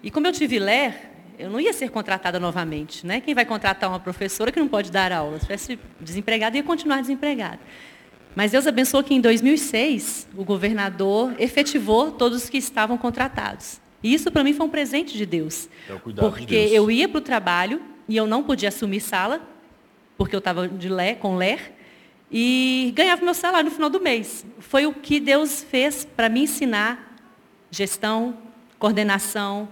E como eu tive LER, eu não ia ser contratada novamente. Né? Quem vai contratar uma professora que não pode dar aula? Se tivesse desempregada, ia continuar desempregada. Mas Deus abençoou que em 2006 o governador efetivou todos os que estavam contratados. E isso para mim foi um presente de Deus. É o cuidado de porque Deus. eu ia para o trabalho e eu não podia assumir sala, porque eu estava de LER, com LER, e ganhava meu salário no final do mês. Foi o que Deus fez para me ensinar gestão, coordenação,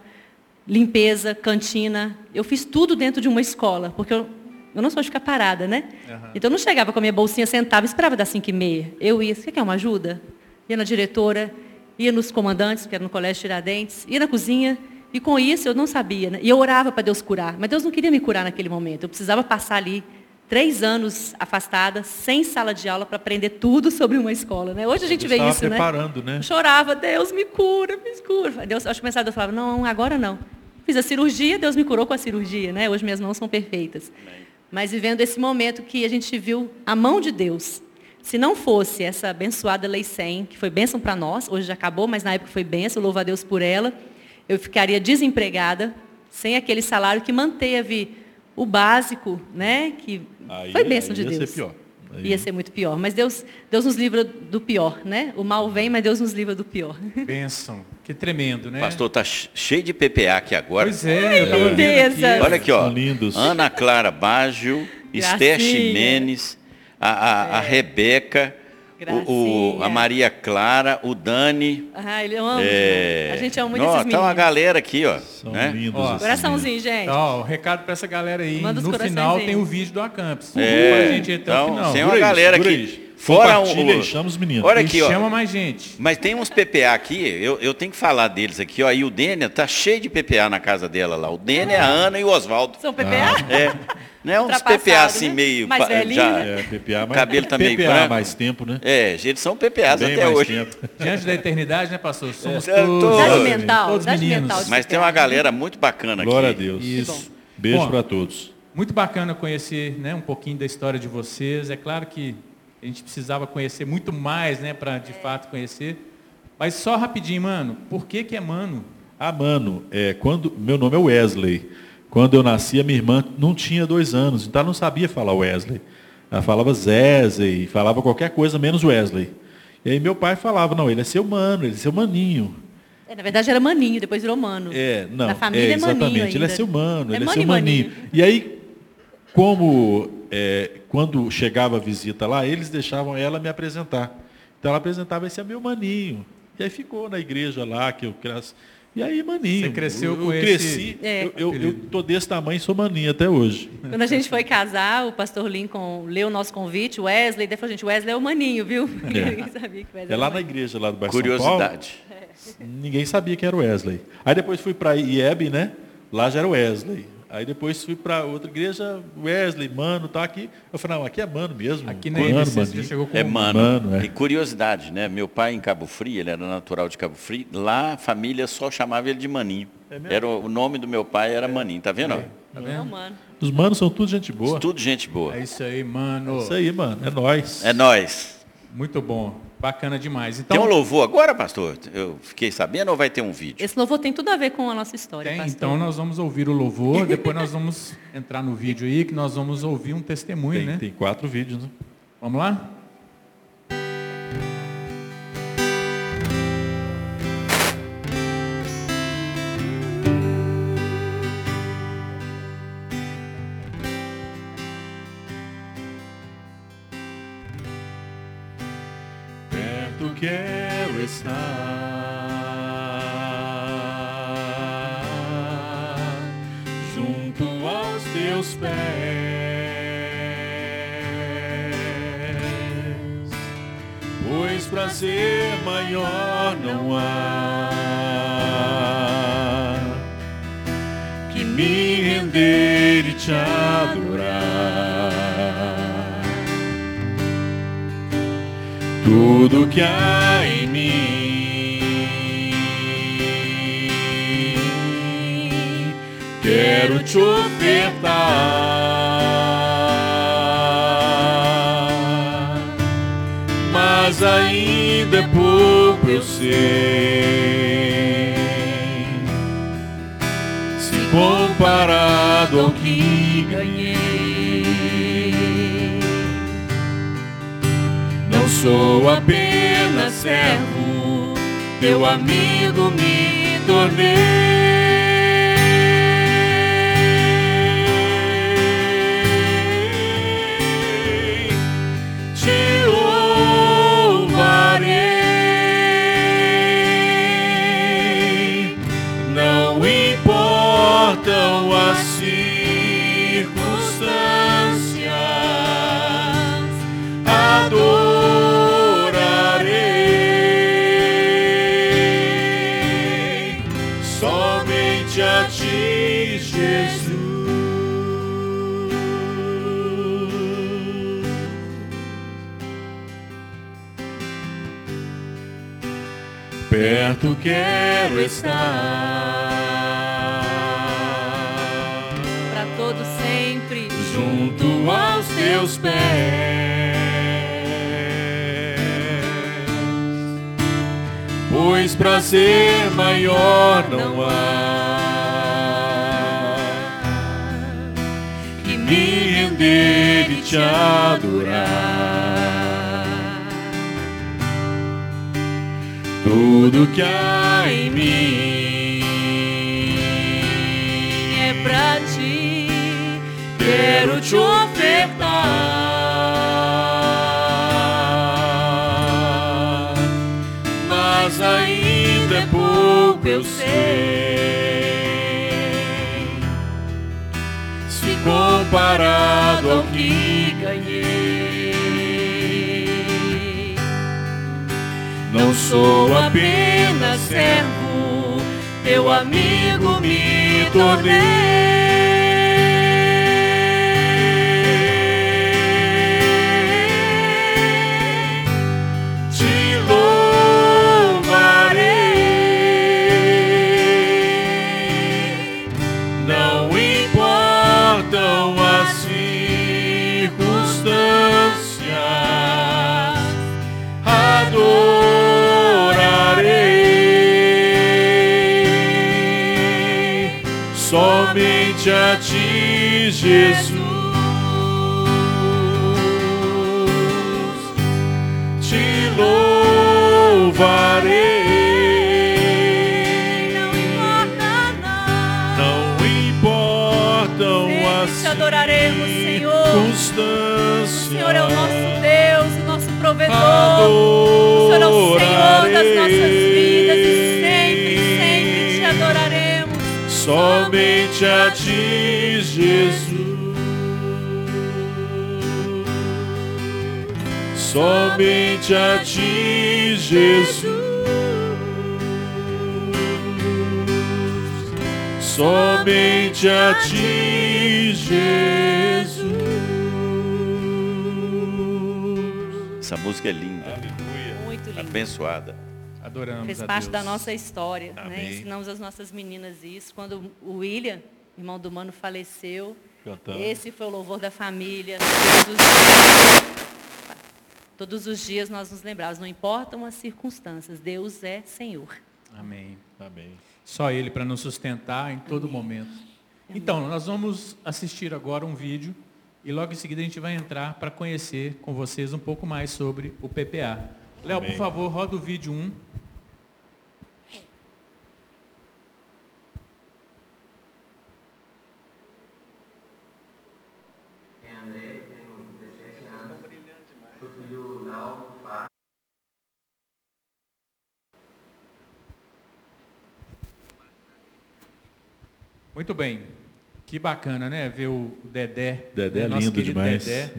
limpeza, cantina. Eu fiz tudo dentro de uma escola, porque eu, eu não sou de ficar parada, né? Então eu não chegava com a minha bolsinha, sentava, esperava das 5 e meia. Eu ia, você quer uma ajuda? Ia na diretora, ia nos comandantes, que era no Colégio Tiradentes, ia na cozinha, e com isso eu não sabia. Né? E eu orava para Deus curar, mas Deus não queria me curar naquele momento. Eu precisava passar ali três anos afastada, sem sala de aula, para aprender tudo sobre uma escola. Né? Hoje a gente Deus vê isso, né? preparando, né? Eu chorava, Deus me cura, me cura. Deus, acho que começava eu falava, não, agora não. Fiz a cirurgia, Deus me curou com a cirurgia, né? Hoje minhas mãos são perfeitas. Mas vivendo esse momento que a gente viu a mão de Deus. Se não fosse essa abençoada Lei 100, que foi bênção para nós, hoje já acabou, mas na época foi bênção, louvo a Deus por ela, eu ficaria desempregada, sem aquele salário que manteve o básico, né? Que Aí- foi bênção aí de ia ser Deus. pior. Aí- Ia ser muito pior. Mas Deus, Deus nos livra do pior, né? O mal vem, mas Deus nos livra do pior. [LAUGHS] Bênção. Que tremendo, né? Pastor, tá che- cheio de PPA aqui agora. Pois é, vendo lindeza. aqui. Olha aqui, ó. Lindos. Ana Clara Baggio, Esther. Ximenes, a, a, a Rebeca, o- o- a. Maria Clara, o Dani. Ah, ele- eu amo. é, demais. A gente ama muito Nossa, esses Tá uma meninos. galera aqui, ó. São né? lindos. Ó, esses Coraçãozinho, gente. Ó, o recado para essa galera aí. Manda os no final tem o vídeo do Acampus. É, então, final. tem uma galera aqui. Fora um, Compartilha e chama os meninos. Olha E aqui, ó. chama mais gente. Mas tem uns PPA aqui, eu, eu tenho que falar deles aqui, ó. E o Dênia tá cheio de PPA na casa dela lá. O Dênia, a Ana e o Oswaldo. São PPA? É. Não é uns PPA assim né? meio. Mais velhinho, já- né? É, PPA, mas Cabelo tá meio PPA branco. mais tempo, né? É, eles são PPAs Bem até mais hoje. tempo. [LAUGHS] Diante da eternidade, né, pastor? Somos É, todos, Todos mental, todos meninos. mental Mas tem uma galera muito bacana aqui. Glória a Deus. Isso. Beijo para todos. Muito bacana conhecer né, um pouquinho da história de vocês. É claro que a gente precisava conhecer muito mais, né, para de fato conhecer. Mas só rapidinho, mano, por que que é mano? Ah, mano, é, quando, meu nome é Wesley. Quando eu nasci, a minha irmã não tinha dois anos, então ela não sabia falar Wesley. Ela falava Zezé, falava qualquer coisa menos Wesley. E aí meu pai falava, não, ele é seu mano, ele é seu maninho. É, na verdade era maninho, depois virou mano. É, não, Na família é, é maninho exatamente, ele é seu mano, É ele é seu maninho. maninho. E aí, como é, quando chegava a visita lá, eles deixavam ela me apresentar. Então ela apresentava, esse é meu maninho. E aí ficou na igreja lá, que eu cresci. E aí, maninho. Você cresceu eu, eu com esse cresci, É. eu, eu, eu tô desse tamanho e sou maninho até hoje. Quando a gente foi casar, o pastor Lincoln leu o nosso convite, o Wesley, daí falou, gente, o Wesley é o maninho, viu? [LAUGHS] Ninguém sabia que o Wesley É lá na igreja lá do bairro São Paulo. Curiosidade. Ninguém sabia que era o Wesley. Aí depois fui para IEB, né? Lá já era o Wesley. Aí depois fui para outra igreja, Wesley, mano, tá aqui. Eu falei, não, aqui é mano mesmo. Aqui na mano, IBC você chegou com É mano. Mano, é. E curiosidade, né? Meu pai em Cabo Frio, ele era natural de Cabo Frio. Lá a família só chamava ele de Maninho. era o, nome do meu pai era Maninho, tá vendo? Tá É o vendo? mano. Os manos são tudo gente boa. Tudo gente boa. É isso aí, mano. Isso aí, mano. É nós. É nós. Muito bom. Bacana demais. Tem Então, um louvor agora, pastor? Eu fiquei sabendo ou vai ter um vídeo? Esse louvor tem tudo a ver com a nossa história, tem, pastor. então nós vamos ouvir o louvor, depois nós vamos entrar no vídeo aí, que nós vamos ouvir um testemunho, Tem, né? tem quatro vídeos, né? Vamos lá? Estar, junto aos teus pés, pois prazer maior não há que me render e te. Tudo que há em mim. Quero te ofertar, mas ainda é pouco eu sei. Se comparado ao que ganhei. Sou apenas servo, teu amigo me tornei. Quero estar. Para todo sempre, junto aos teus pés. Pois prazer maior não há que me render e te adorar. Tudo que há em mim é pra ti. Quero te ofertar, mas ainda é pouco eu sei. Se comparado sou apenas servo, teu amigo me tornei. Somente a ti, Jesus. Te louvarei. Não importa, não. Não importam as te adoraremos, Senhor. O Senhor é o nosso Deus, o nosso provedor. O Senhor é o Senhor das nossas vidas somente a ti, Jesus. Somente a ti, Jesus. Somente a ti, Jesus. Essa música é linda, Muito lindo. abençoada. Adoramos Fez a parte Deus. da nossa história. Né? Amém. Ensinamos as nossas meninas isso. Quando o William, irmão do Mano, faleceu, Cantando. esse foi o louvor da família. Todos os, todos os dias nós nos lembrávamos, não importam as circunstâncias, Deus é Senhor. Amém. Amém. Só Ele para nos sustentar em todo momento. Então, nós vamos assistir agora um vídeo e logo em seguida a gente vai entrar para conhecer com vocês um pouco mais sobre o PPA. Léo, por Amém. favor, roda o vídeo 1. Muito bem. Que bacana, né? Ver o Dedé. Dedé né? é Nosso lindo demais. Dedé,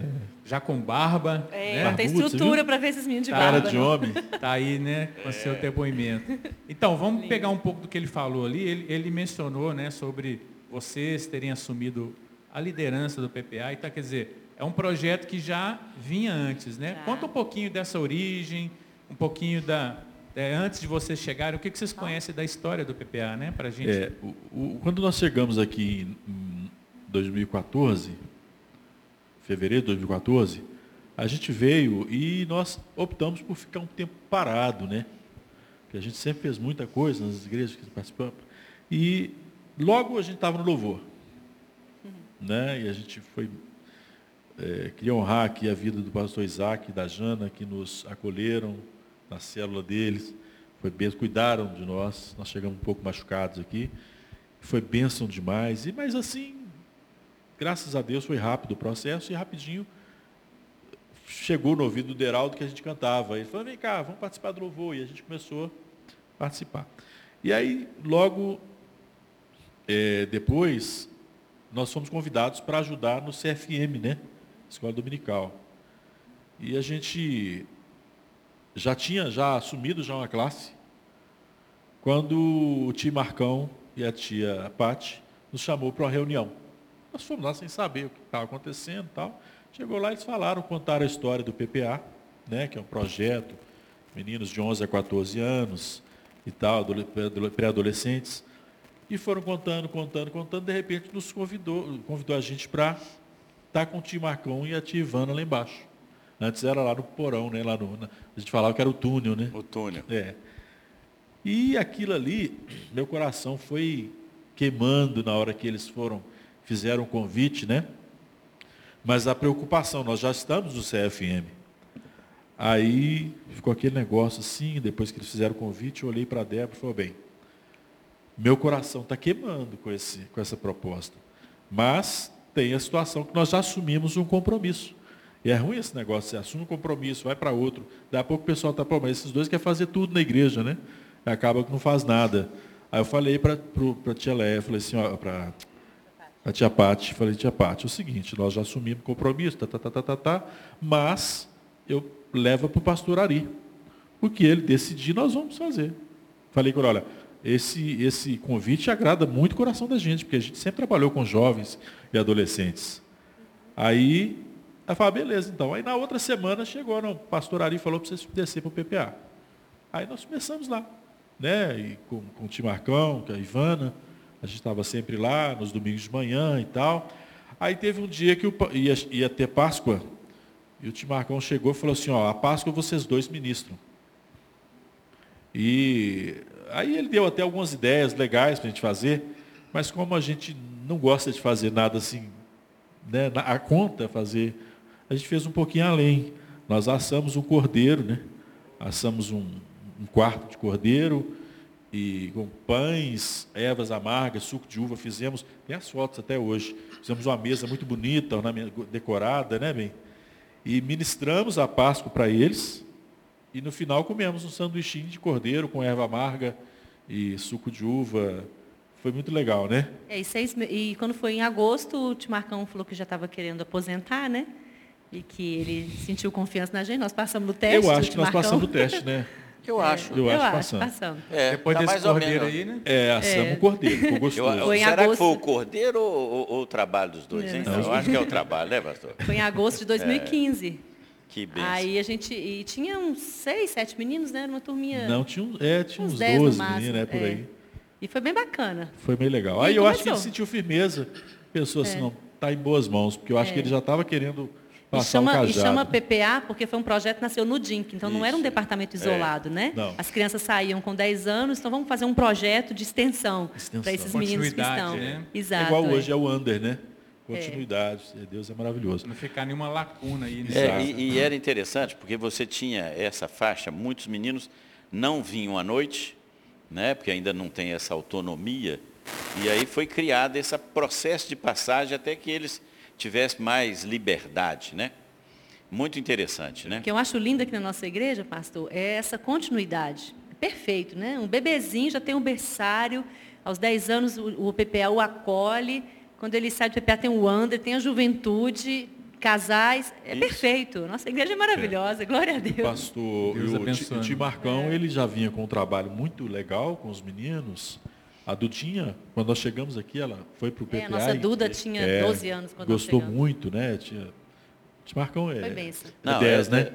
já com barba. É, né? tem Barbudo, estrutura para ver esses meninos de Cara barba. de não. homem. Tá aí, né, com seu depoimento. Então, vamos pegar um pouco do que ele falou ali. Ele, ele mencionou, né, sobre vocês terem assumido a liderança do PPA. Então, quer dizer, é é um projeto que já vinha antes, né? Já. Conta um pouquinho dessa origem, um pouquinho da, é, antes de vocês chegarem, o que, que vocês conhecem da história do PPA, né? Para gente. É, o, o, quando nós chegamos aqui em 2014, fevereiro de 2014, a gente veio e nós optamos por ficar um tempo parado, né? Porque a gente sempre fez muita coisa nas igrejas que participamos. E logo a gente estava no louvor. Uhum. Né? E a gente foi. É, queria honrar aqui a vida do pastor Isaac e da Jana, que nos acolheram na célula deles. Foi bênção, cuidaram de nós. Nós chegamos um pouco machucados aqui. Foi bênção demais. E, mas assim, graças a Deus foi rápido o processo e rapidinho chegou no ouvido do Deraldo que a gente cantava. Ele falou, vem cá, vamos participar do louvor. E a gente começou a participar. E aí, logo é, depois, nós fomos convidados para ajudar no CFM, né? Escola Dominical. E a gente já tinha já assumido já uma classe, quando o tio Marcão e a tia Pati nos chamou para uma reunião. Nós fomos lá sem saber o que estava acontecendo tal. Chegou lá, eles falaram, contaram a história do PPA, né, que é um projeto, meninos de 11 a 14 anos e tal, pré-adolescentes. E foram contando, contando, contando, de repente nos convidou, convidou a gente para estar com o tio Marcão e a tia Ivana lá embaixo. Antes era lá no porão, né? Lá no, a gente falava que era o túnel, né? O túnel. É. E aquilo ali, meu coração foi queimando na hora que eles foram, fizeram o convite, né? Mas a preocupação, nós já estamos no CFM. Aí ficou aquele negócio assim, depois que eles fizeram o convite, eu olhei para a Débora e falei, bem, meu coração está queimando com, esse, com essa proposta. Mas tem a situação que nós já assumimos um compromisso. E é ruim esse negócio, você assume um compromisso, vai para outro. Daqui a pouco o pessoal está, pô, mas esses dois querem fazer tudo na igreja, né? Acaba que não faz nada. Aí eu falei para a tia Léa, falei assim, para a tia Pati, falei, tia Pati, é o seguinte, nós já assumimos compromisso, tá, tá, tá, tá, tá, tá, mas eu levo para o pastor Ari. O que ele decidir, nós vamos fazer. Falei com ele, olha, esse, esse convite agrada muito o coração da gente, porque a gente sempre trabalhou com jovens e adolescentes. Aí, ela falou, beleza, então. Aí na outra semana chegou, não, o pastor Ari falou para você descer para o PPA. Aí nós começamos lá, né? E com, com o Timarcão, com a Ivana, a gente estava sempre lá, nos domingos de manhã e tal. Aí teve um dia que ia, ia ter Páscoa, e o Timarcão chegou e falou assim, ó, a Páscoa vocês dois ministram. E aí ele deu até algumas ideias legais para a gente fazer, mas como a gente não gosta de fazer nada assim, né, a conta fazer, a gente fez um pouquinho além. Nós assamos um cordeiro, né? Assamos um, um quarto de cordeiro, e com pães, ervas amargas, suco de uva, fizemos, tem as fotos até hoje, fizemos uma mesa muito bonita, decorada, né, bem? E ministramos a Páscoa para eles, e no final comemos um sanduichinho de cordeiro com erva amarga e suco de uva. Foi muito legal, né? É, e, seis, e quando foi em agosto, o Timarcão falou que já estava querendo aposentar, né? E que ele sentiu confiança na gente. Nós passamos no teste. Eu acho que nós passamos no teste, né? [LAUGHS] Eu acho. Eu, eu acho, passando. passando. É, Depois tá desse cordeiro aí, né? É, assamos é. o cordeiro, ficou [LAUGHS] gostoso. Eu, será agosto... que foi o cordeiro ou, ou, ou o trabalho dos dois, hein? Não, eu acho que é o trabalho, né, pastor? Foi em agosto de 2015. É. Que benção. Aí a gente. E tinha uns seis, sete meninos, né? Uma turminha. Não, tinha, é, tinha uns, uns 12 meninos, né? Por é. aí. E foi bem bacana. Foi bem legal. aí eu acho que ele sentiu firmeza. Pensou assim, é. não, está em boas mãos, porque eu acho que ele já estava querendo e chama, e chama PPA porque foi um projeto que nasceu no DINC, então Isso. não era um departamento isolado, é. né? Não. As crianças saíam com 10 anos, então vamos fazer um projeto de extensão, extensão. para esses meninos que estão. Né? Exato, é igual hoje é o Under, né? Continuidade, é. Deus é maravilhoso. Não ficar nenhuma lacuna aí. Né? É, e, e era interessante, porque você tinha essa faixa, muitos meninos não vinham à noite, né? porque ainda não tem essa autonomia, e aí foi criado esse processo de passagem até que eles tivesse mais liberdade, né? Muito interessante, né? O que eu acho lindo aqui na nossa igreja, pastor, é essa continuidade. É perfeito, né? Um bebezinho já tem um berçário, aos 10 anos o, o PPA o acolhe, quando ele sai do PPA tem o Under, tem a juventude, casais, é Isso. perfeito. Nossa igreja é maravilhosa, é. glória a Deus. Pastor, Deus o, o Tim Marcão, é. ele já vinha com um trabalho muito legal com os meninos, a Dudinha, quando nós chegamos aqui, ela foi para o PPA. É, a nossa Duda tinha é, 12 anos quando Gostou muito, né? Tinha Marcão é. Foi benção. Não, 10, é- né?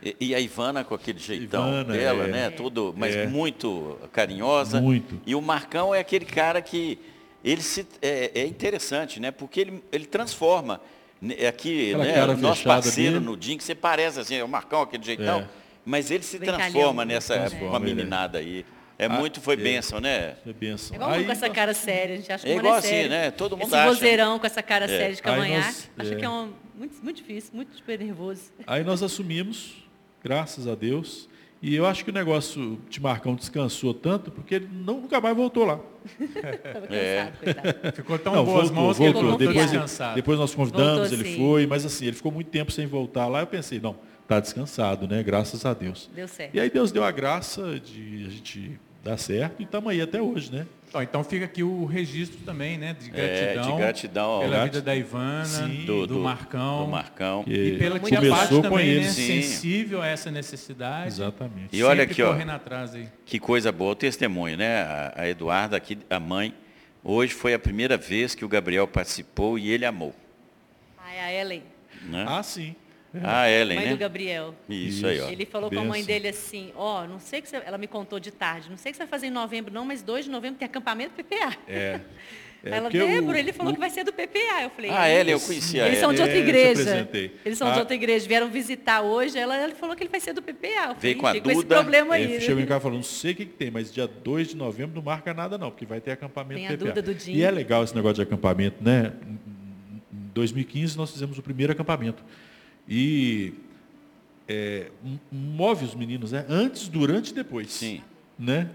E, e a Ivana com aquele jeitão Ivana, dela, é. né? Tudo, mas É. muito carinhosa. Muito. E o Marcão é aquele cara que ele se, é, é interessante, né? Porque ele, ele transforma. né, Aqui, Aquela né, o nosso parceiro dele. no Dink, você parece assim, é o Marcão, aquele jeitão. É. Mas ele se transforma nessa Transforma, com a ele é. meninada aí. É Ah, muito, foi é. bênção, né? É benção. É igual Aí com essa cara séria, a gente acha que É igual é assim, sério. né? Todo mundo Esse acha. vozeirão com essa cara É. séria de nós- acha é. que é um, muito, muito difícil, muito super nervoso. Aí nós assumimos, graças a Deus. E eu acho que o negócio de Marcão descansou tanto porque ele não- nunca mais voltou lá. [LAUGHS] Cansado, É. coitado. Ficou tão não, boas voltou, mãos que ele voltou. voltou Depois, depois nós convidamos, Voltou, ele sim. foi, mas assim, ele ficou muito tempo sem voltar lá. Eu pensei, não, tá descansado, né? Graças a Deus. Deu certo. E aí Deus deu a graça de a gente dar certo e estamos aí até hoje, né? Então fica aqui o registro também, né? De É, gratidão. de gratidão. Pela Grat- vida da Ivana, Sim. do, Marcão. Do Marcão. Que E pela tia Paty começou com também, ele. né? Sim. Sensível a essa necessidade. Exatamente. E olha aqui, ó. correndo atrás aí. Que coisa boa o testemunho, né? A, a Eduarda aqui, a mãe, hoje foi a primeira vez que o Gabriel participou e ele amou. Ai, a Ellen, Né? Ah, sim. A Ellen, mãe né? do Gabriel. Isso aí, ó. Ele falou com a mãe Benção. dele assim, ó, não sei que você, ela me contou de tarde, não sei o que você vai fazer em novembro não, mas 2 de novembro tem acampamento PPA. É. É, ela, o- Débora, ele falou o- que vai ser do PPA. Eu falei, Ah, "Ah, Ellen, eu isso." conhecia Eles a são de outra É, igreja. apresentei. Eles são Ah. de outra igreja. Vieram visitar hoje. Ela, ele falou que ele vai ser do PPA. Eu falei, Veio com a "Ih, com esse Duda, problema aí. Ele né?" chegou em casa e falou, não sei o que, que tem, mas dia 2 de novembro não marca nada não, porque vai ter acampamento Tem a PPA. Duda do Dinho. E é legal esse negócio de acampamento, né? Em 2015 nós fizemos o primeiro acampamento. E é, move os meninos, né? Antes, durante e depois. Sim. Né?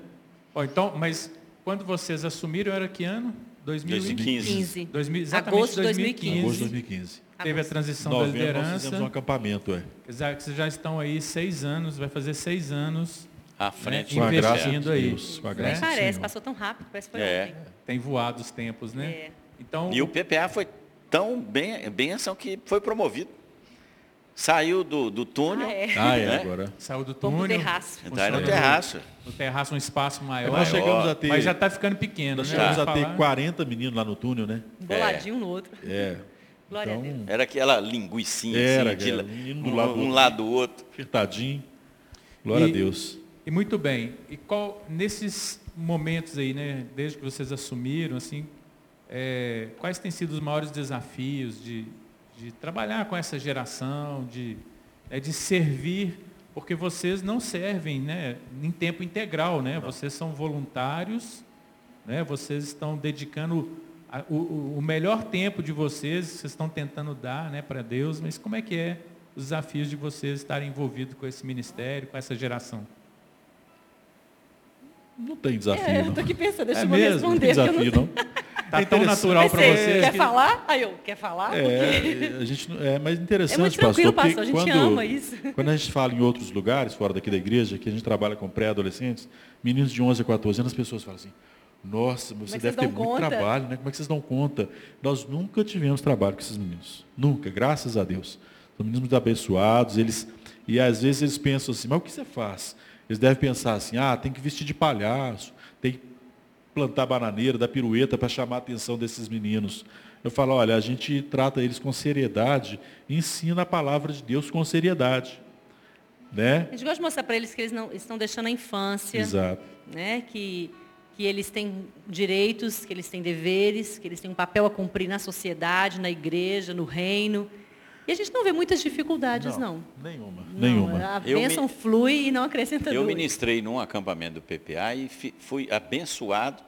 Ó, então, mas quando vocês assumiram, era que ano? 2015. 2015. 2000, exatamente Agosto de 2015. Agosto de 2015. Teve a transição da Novembro nós liderança. fizemos um acampamento, é. Que Vocês já estão aí seis anos, vai fazer seis anos. À frente. Projeto. investindo aí. Deus, com a né? graça Nem do parece, Senhor. passou tão rápido, parece que foi É. ontem. Tem voado os tempos, né? É. Então, E o PPA foi tão bem, benção que foi promovido. Saiu do, do túnel. Ah, é. Ah, é, Né? agora. saiu do túnel. terraço. Então era no terraço. No terraço um espaço maior. Nós chegamos a ter, Mas já está ficando pequeno, nós né? chegamos a ter falar. 40 meninos lá no túnel, né? Boladinho um no outro. É. Glória a Então, Deus. Era aquela linguicinha Era, assim, de era, la- um lado do um outro. lado do outro. apertadinho. Glória E- a Deus. E muito bem. E qual, nesses momentos aí, né, desde que vocês assumiram, assim, é, quais têm sido os maiores desafios de, de trabalhar com essa geração, de, é, de servir, porque vocês não servem né, em tempo integral, né? Vocês são voluntários, né? vocês estão dedicando a- o, o- melhor tempo de vocês, vocês estão tentando dar né, para Deus, mas como é que é os desafios de vocês estarem envolvidos com esse ministério, com essa geração? Não tem desafio, É, tô aqui pensando, deixa É eu mesmo, não responder. tem não desafio, não. [LAUGHS] Tá É tão natural para Você vocês quer que- falar? Aí eu, quer falar? É, a gente, é, mas interessante, É muito tranquilo, pastor, pastor, a gente quando, ama isso. [LAUGHS] quando a gente fala em outros lugares, fora daqui da igreja, que a gente trabalha com pré-adolescentes, meninos de 11 a 14 anos, as pessoas falam assim, nossa, mas você é deve ter muito conta?" trabalho, né? Como é que vocês dão conta? Nós nunca tivemos trabalho com esses meninos. Nunca, graças a Deus. São meninos muito abençoados, eles, e às vezes eles pensam assim, mas o que você faz? Eles devem pensar assim, ah, tem que vestir de palhaço, tem que plantar bananeira, dar pirueta para chamar a atenção desses meninos. Eu falo, olha, a gente trata eles com seriedade, ensina a palavra de Deus com seriedade. Né? A gente gosta de mostrar para eles que eles não estão deixando a infância, Exato. né? que, que eles têm direitos, que eles têm deveres, que eles têm um papel a cumprir na sociedade, na igreja, no reino. E a gente não vê muitas dificuldades, não. Nenhuma. Não, Nenhuma. A bênção me- flui e não acrescenta Eu ministrei num acampamento do PPA e fi- fui abençoado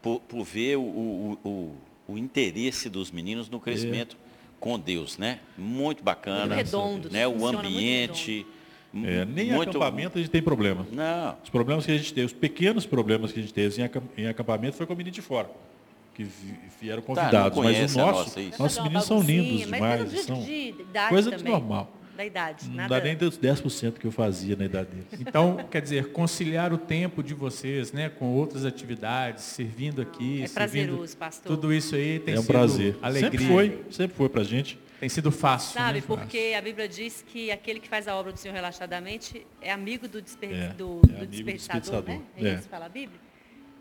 por, por ver o, o, o, o interesse dos meninos no crescimento com Deus, né? Muito bacana. Muito redondo, né? O ambiente. É, nem muito... acampamento a gente tem problema. Não. Os problemas que a gente teve, os pequenos problemas que a gente teve acam- em acampamento foi com o menino de fora, que vi- vieram Tá, convidados. mas conhece o a nosso, nossa, isso. nossos meninos são lindos mas demais. coisa de- são de coisa também. normal. Da idade. Não dá nem dos 10% que eu fazia na idade deles. Então, quer dizer, conciliar o tempo de vocês, né, com outras atividades, servindo aqui, É servindo- prazeroso, pastor. Tudo isso aí tem É um sido prazer. alegria. Sempre foi, sempre foi pra gente. Tem sido fácil. Sabe, né? porque a Bíblia diz que aquele que faz a obra do Senhor relaxadamente é amigo do, desper... É, do, é do amigo do desperdiçador, né? É É. isso que fala a Bíblia?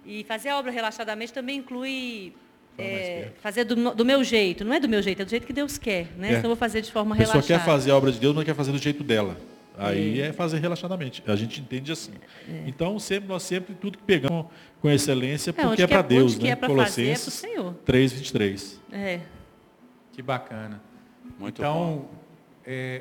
E fazer a obra relaxadamente também inclui é, fazer do, do, meu jeito. Não é do meu jeito, é do jeito que Deus quer. Né? É. Então eu vou fazer de forma relaxada. A pessoa quer fazer a obra de Deus, mas quer fazer do jeito dela. Aí é, é fazer relaxadamente. A gente entende assim. É. Então, sempre, nós sempre, tudo que pegamos com excelência, é, porque é, é para Deus. Né? É Colossenses fazer, é 3, 23. É. Que bacana. Muito então,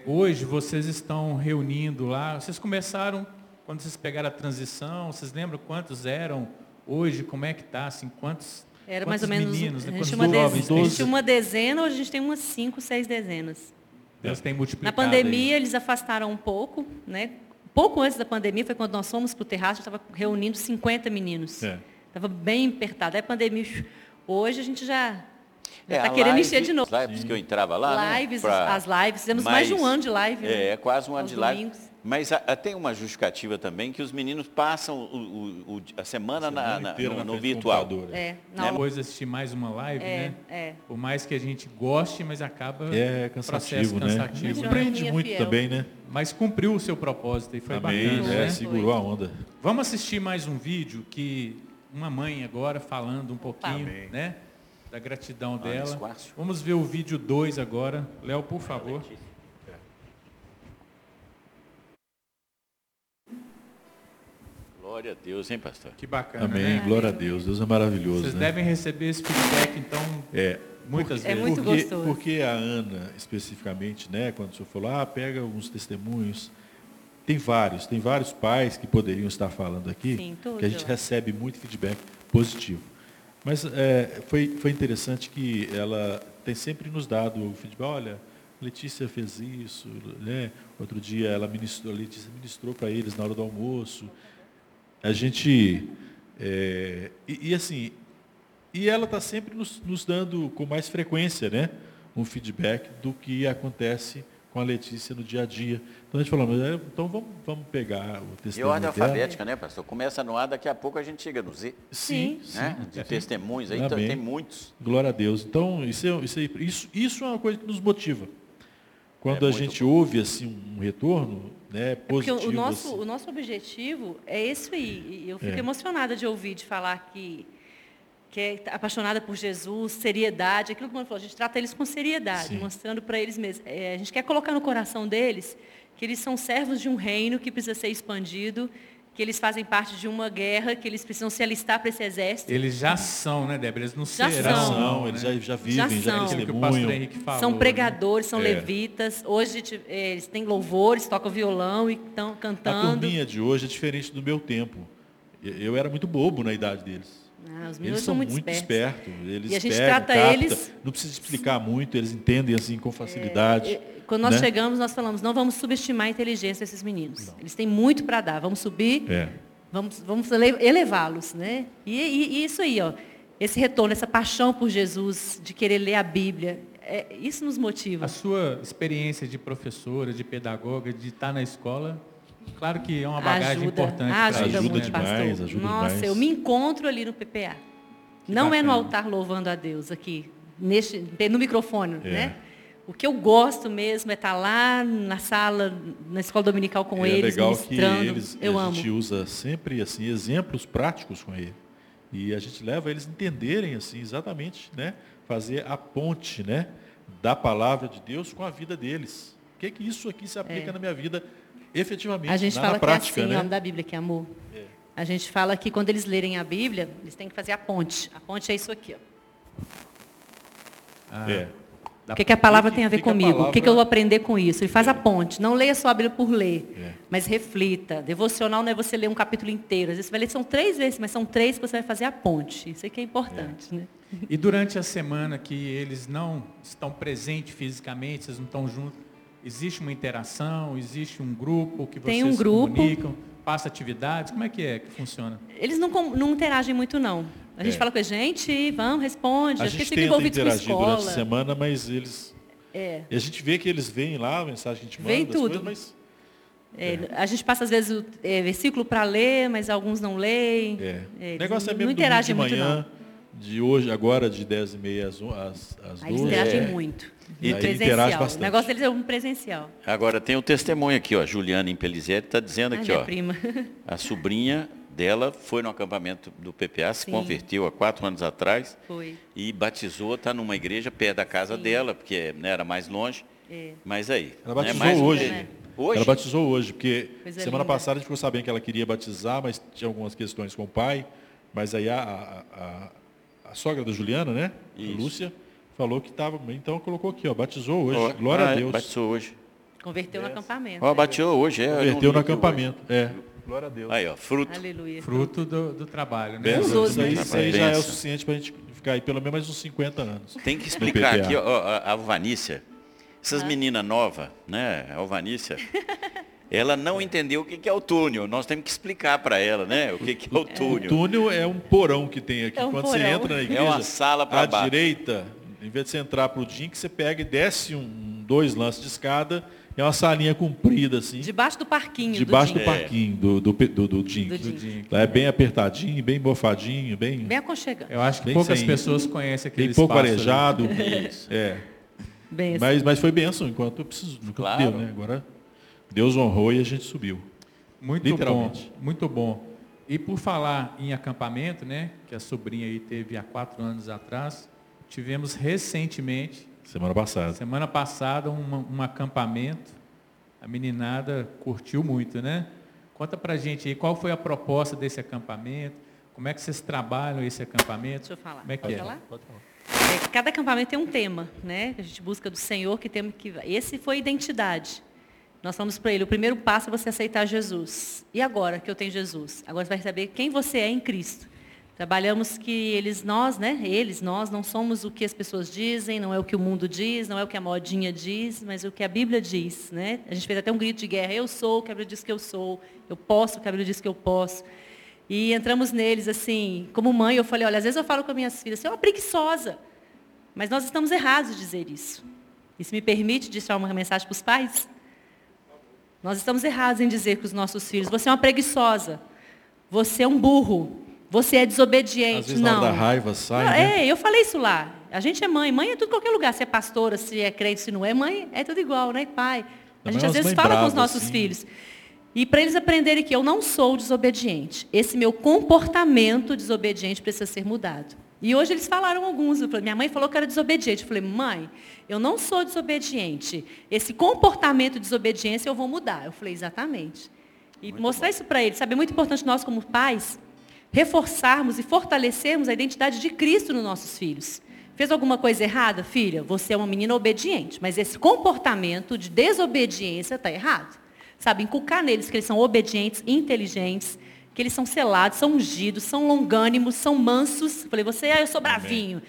bom. hoje vocês estão reunindo lá. Vocês começaram, quando vocês pegaram a transição, vocês lembram quantos eram hoje? Como é que está? Assim, quantos era mais ou menos. Meninos, né? a, gente uma jovens, a gente tinha uma dezena, hoje a gente tem umas cinco, seis dezenas. Deus tem multiplicado. Na pandemia, aí. eles afastaram um pouco, né? Pouco antes da pandemia, foi quando nós fomos para o terraço, estava reunindo 50 meninos. Estava é. bem apertado. Aí a pandemia. Hoje a gente já Está é, querendo live, encher de novo. Lives que eu entrava lá. Lives, né, pra... as lives. Fizemos mais, mais, de um ano de live. É, né? é quase um ano de live. Domingos. Mas a, a, tem uma justificativa também que os meninos passam o, o, a semana, na, na, no, no virtual. É, né? Depois assistir mais uma live, é, né? É. Por mais que a gente goste, mas acaba é cansativo, né? cansativo. Compreende muito fiel. também, né? Mas cumpriu o seu propósito e foi Amém, bacana. É, né? segurou a onda. Vamos assistir mais um vídeo que uma mãe agora falando um pouquinho, Amém. né? Da gratidão dela. Vamos ver o vídeo 2 agora. Léo, por favor. Glória a Deus, hein, pastor? Que bacana. Amém. Né? Glória a Deus. Deus é maravilhoso. Vocês né? devem receber esse feedback, então, é, muitas é vezes. muito porque, gostoso. Porque a Ana, especificamente, né, quando o senhor falou, ah, pega alguns testemunhos. Tem vários, tem vários pais que poderiam estar falando aqui, Sim, que a gente recebe muito feedback positivo. Mas é, foi, foi interessante que ela tem sempre nos dado o feedback, olha, Letícia fez isso, né? Outro dia ela ministrou, a Letícia ministrou para eles na hora do almoço a gente. É, e, e, assim, e ela está sempre nos, nos, dando com mais frequência né, um feedback do que acontece com a Letícia no dia a dia. Então a gente falou, é, então vamos, vamos pegar o testemunho. E ordem alfabética, né, pastor? Começa no A, daqui a pouco a gente chega no Z. Sim. Né? De testemunhos aí, então, tem muitos. Glória a Deus. Então, isso, é, isso, é, isso, isso é uma coisa que nos motiva. Quando é a gente bom. ouve assim, um retorno, né, positivo. É o nosso, assim. o nosso objetivo é esse aí. E eu fico é. emocionada de ouvir, de falar que, que é apaixonada por Jesus, seriedade, aquilo que o falou, a gente trata eles com seriedade, Sim. mostrando para eles mesmos. É, a gente quer colocar no coração deles que eles são servos de um reino que precisa ser expandido que eles fazem parte de uma guerra, que eles precisam se alistar para esse exército. Eles já são, né, Débora? Eles não já serão. São, né? eles já, já vivem, já, já testemunham. São né? pregadores, são é. levitas. Hoje eles têm louvores, tocam violão e estão cantando. A turminha de hoje é diferente do meu tempo. Eu era muito bobo na idade deles. Ah, eles são muito, muito espertos. Eles e a gente pegam, trata capta, eles. Não precisa explicar muito, eles entendem assim com facilidade. É, é, quando nós né? chegamos, nós falamos, não vamos subestimar a inteligência desses meninos. Não. Eles têm muito para dar. Vamos subir, é. vamos, vamos elevá-los. Né? E, e, e, isso aí, ó, esse retorno, essa paixão por Jesus, de querer ler a Bíblia, é, isso nos motiva. A sua experiência de professora, de pedagoga, de estar na escola, claro que é uma bagagem ajuda, importante. Ajuda, ajuda muito, demais, pastor. ajuda Nossa, demais. eu me encontro ali no PPA. Que Não bacana. é no altar louvando a Deus aqui, neste, no microfone, é. né? O que eu gosto mesmo é estar lá na sala, na escola dominical com é eles, legal ministrando. Que eles, eu a amo. gente usa sempre assim exemplos práticos com ele. E a gente leva eles a entenderem assim exatamente, né? Fazer a ponte, né? Da palavra de Deus com a vida deles. O que é que isso aqui se aplica é. na minha vida efetivamente? A gente na, fala na prática, que é assim, né? o nome da Bíblia, que é amor. É. A gente fala que quando eles lerem a Bíblia, eles têm que fazer a ponte. A ponte é isso aqui, ó. Ah. É. O que, que a palavra que, tem a ver comigo? Palavra... O que, que eu vou aprender com isso? Ele faz a ponte. Não leia só a Bíblia por ler, é. mas reflita. Devocional não é você ler um capítulo inteiro. Às vezes você vai ler, são três vezes, mas são três que você vai fazer a ponte. Isso que é importante. É. Né? E durante a semana que eles não estão presentes fisicamente, vocês não estão juntos, existe uma interação, existe um grupo que vocês tem um grupo, comunicam, passa atividades? Como é que é que funciona? Eles não, não interagem muito, não. A gente é. fala com a gente, vão, responde. A gente que fica envolvido com a escola. durante a semana, mas eles... É. E a gente vê que eles veem lá a mensagem que a gente manda, Vem tudo. Coisas, mas... É, a gente passa, às vezes, o é, versículo para ler, mas alguns não leem. É. o negócio é mesmo não interagem de manhã, muito, não. de hoje, agora, de 10h30 às, às, às 12 Eles interagem muito. E presencial. O negócio deles é um presencial. Agora, tem o testemunho aqui, ó. Juliana Impelizetti está dizendo ah, aqui, ó. prima. A sobrinha dela foi no acampamento do PPA, se Sim. converteu há quatro anos atrás Foi. e batizou, está numa igreja perto da casa Sim. dela, porque né, era mais longe. É. Mas aí. Ela né, batizou mais um hoje. dele. Hoje? Ela batizou hoje, porque Coisa semana linda. passada a gente ficou sabendo que ela queria batizar, mas tinha algumas questões com o pai. Mas aí a, a, a- a sogra da Juliana, né? Lúcia, falou que estava. Então colocou aqui, ó, batizou hoje. Ó, Glória ah, a é, Deus. Batizou hoje. Converteu no acampamento. Ó, né? batizou hoje, é. Converteu no aqui hoje. acampamento. É. Glória a Deus. Aí, ó, fruto. Aleluia. Fruto do, do trabalho, né? Benção. Isso aí, isso aí já é o suficiente para a gente ficar aí pelo menos mais uns 50 anos. Tem que explicar aqui, ó, a, a Vanícia. Essas meninas novas, né? A Vanícia. Ela não [LAUGHS] entendeu o que que é o túnel. Nós temos que explicar para ela, né? O que que é o O túnel. túnel é um porão que tem aqui. É um Quando você porão. entra na igreja, uma sala pra à baixo. direita, em vez de você entrar para o DINC, você pega e desce um, dois lances de escada. É uma salinha comprida, assim, Debaixo do parquinho. debaixo do, Dinho. parquinho, do, do, do, do. Do é bem apertadinho, bem mofadinho, bem, Bem aconchegante. Eu acho que Bem poucas sem- pessoas conhecem aquele bem pouco espaço ali. arejado. [LAUGHS] Isso. É. Bem assim. Mas, mas foi bênção enquanto eu preciso. Nunca Claro. deu, né? Agora Deus honrou e a gente subiu. Muito bom, Literalmente. muito bom. E por falar em acampamento, né, que a sobrinha aí teve há quatro anos atrás, tivemos recentemente, Semana passada. semana passada, uma- um acampamento. A meninada curtiu muito, né? Conta pra gente aí qual foi a proposta desse acampamento, como é que vocês trabalham esse acampamento? Deixa eu falar. Como é que Pode é? falar? É, cada acampamento tem um tema, né? A gente busca do Senhor que temos que. Esse foi identidade. Nós falamos para ele: o primeiro passo é você aceitar Jesus. E agora que eu tenho Jesus? Agora você vai saber quem você é em Cristo. Trabalhamos que eles, nós, né? Eles, nós, não somos o que as pessoas dizem, não é o que o mundo diz, não é o que a modinha diz, mas o que a Bíblia diz, né? A gente fez até um grito de guerra: eu sou o que a Bíblia diz que eu sou, eu posso o que a Bíblia diz que eu posso. E entramos neles assim, como mãe, eu falei, olha, às vezes eu falo com as minhas filhas, você é uma preguiçosa. Mas nós estamos errados de dizer isso. Isso me permite deixar uma mensagem para os pais? Nós estamos errados em dizer para os nossos filhos, você é uma preguiçosa, você é um burro, você é desobediente. Às vezes na Não. hora da raiva sai, Não, né? É, eu falei isso lá. A gente é mãe. Mãe é tudo em qualquer lugar. Se é pastora, se é crente, se não é. Mãe é tudo igual, né? Pai. A gente às vezes fala com os nossos assim. filhos. E para eles aprenderem que eu não sou desobediente. Esse meu comportamento desobediente precisa ser mudado. E hoje eles falaram alguns. Falei, minha mãe falou que era desobediente. Eu falei, mãe, eu não sou desobediente. Esse comportamento de desobediência eu vou mudar. Eu falei, exatamente. E mostrar isso para eles. Sabe, é muito importante nós, como pais, reforçarmos e fortalecermos a identidade de Cristo nos nossos filhos. Fez alguma coisa errada? Filha, você é uma menina obediente, mas esse comportamento de desobediência está errado. Sabe, inculcar neles que eles são obedientes, inteligentes, que eles são selados, são ungidos, são longânimos, são mansos. Falei, você, ah, eu sou bravinho.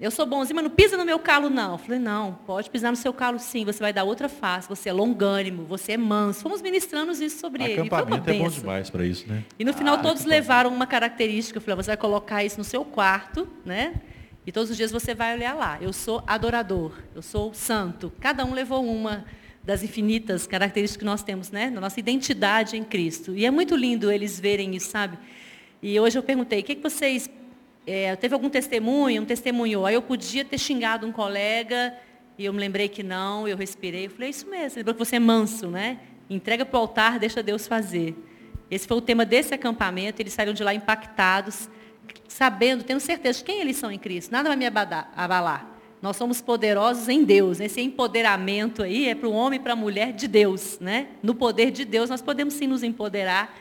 Eu sou bonzinho, mas não pisa no meu calo, não. Eu falei, não, pode pisar no seu calo sim, você vai dar outra face, você é longânimo, você é manso. Fomos ministrando isso sobre ele. e foi uma Acampamento é bom demais para isso, né? E no final Ah, todos levaram uma característica. Eu falei, você vai colocar isso no seu quarto, né? E todos os dias você vai olhar lá. Eu sou adorador, eu sou santo. Cada um levou uma das infinitas características que nós temos, né? Na nossa identidade em Cristo. E é muito lindo eles verem isso, sabe? E hoje eu perguntei, o que, que vocês... é, teve algum testemunho, um testemunho? Aí eu podia ter xingado um colega, e eu me lembrei que não, eu respirei. Eu falei, é isso mesmo, lembrou que você é manso, né? Entrega para o altar, deixa Deus fazer. Esse foi o tema desse acampamento, eles saíram de lá impactados, sabendo, tendo certeza de quem eles são em Cristo. Nada vai me abalar. Nós somos poderosos em Deus. Esse empoderamento aí é para o homem e para a mulher de Deus. Né? No poder de Deus, nós podemos sim nos empoderar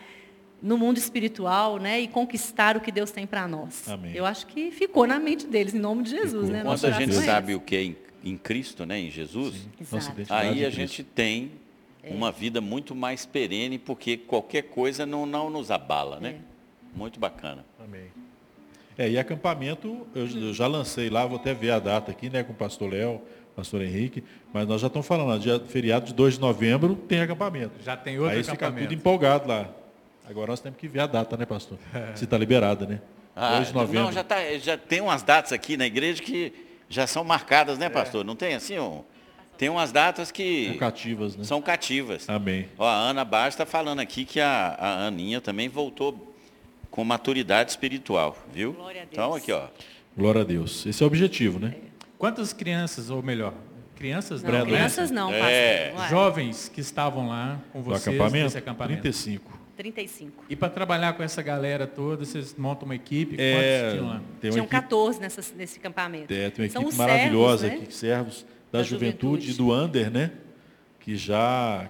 no mundo espiritual né? e conquistar o que Deus tem para nós. Amém. Eu acho que ficou na mente deles, em nome de Jesus. Né? Quando a gente é sabe o que é em, em Cristo, né, em Jesus, aí a gente tem uma vida muito mais perene, porque qualquer coisa não, não nos abala, né? Muito bacana. Amém. É, e acampamento, eu, eu já lancei lá, vou até ver a data aqui, né, com o pastor Léo, pastor Henrique, mas nós já estamos falando, ó, dia, feriado de 2 de novembro tem acampamento. Já tem outro Aí fica acampamento. tudo empolgado lá. Agora nós temos que ver a data, né, pastor? Se está liberada, né? 2 de novembro. Ah, não, já, tá, já tem umas datas aqui na igreja que já são marcadas, né, pastor? Não tem assim? um- tem umas datas que São cativas, né? são cativas. Amém. Ó, a Ana Barros está falando aqui que a, a Aninha também voltou com maturidade espiritual, viu? Glória a Deus. Então, aqui, ó. Glória a Deus. Esse é o objetivo, né? Quantas crianças, ou melhor, crianças Não, não, né? crianças não, pastor. É. É. Jovens que estavam lá com vocês acampamento, nesse acampamento. 35. 35. E para trabalhar com essa galera toda, vocês montam uma equipe? É, tinham lá? tem uma Tinham equipe, 14 nessa, nesse acampamento. é, tem uma São equipe os maravilhosa servos, né? aqui, servos da, Da juventude, juventude. e do Under, né? Que já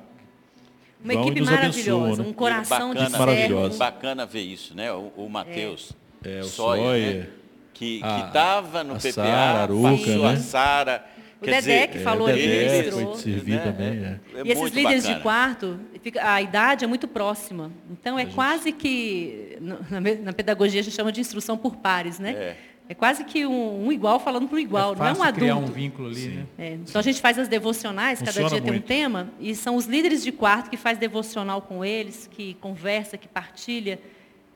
Uma equipe maravilhosa, abençoam, né? um coração de bacana, Maravilhosa. servos. bacana ver isso, né? O, o Matheus É, o Sawyer, Sawyer, né? que a- estava no a PPA, Sara Aruca, passou a né? Sara. O quer Dedé dizer, que falou é, ali, Dedé ministrou. foi de servir também, é. é E esses muito líderes bacana. de quarto, a idade é muito próxima. Então, é quase que, na, pedagogia a gente chama de instrução por pares, né? É. É quase que um, um igual falando para o igual, é não é um fácil criar um adulto. vínculo ali, né? É, Então, a gente faz as devocionais, cada Funciona dia tem um muito. tema, e são os líderes de quarto que faz devocional com eles, que conversa, que partilha.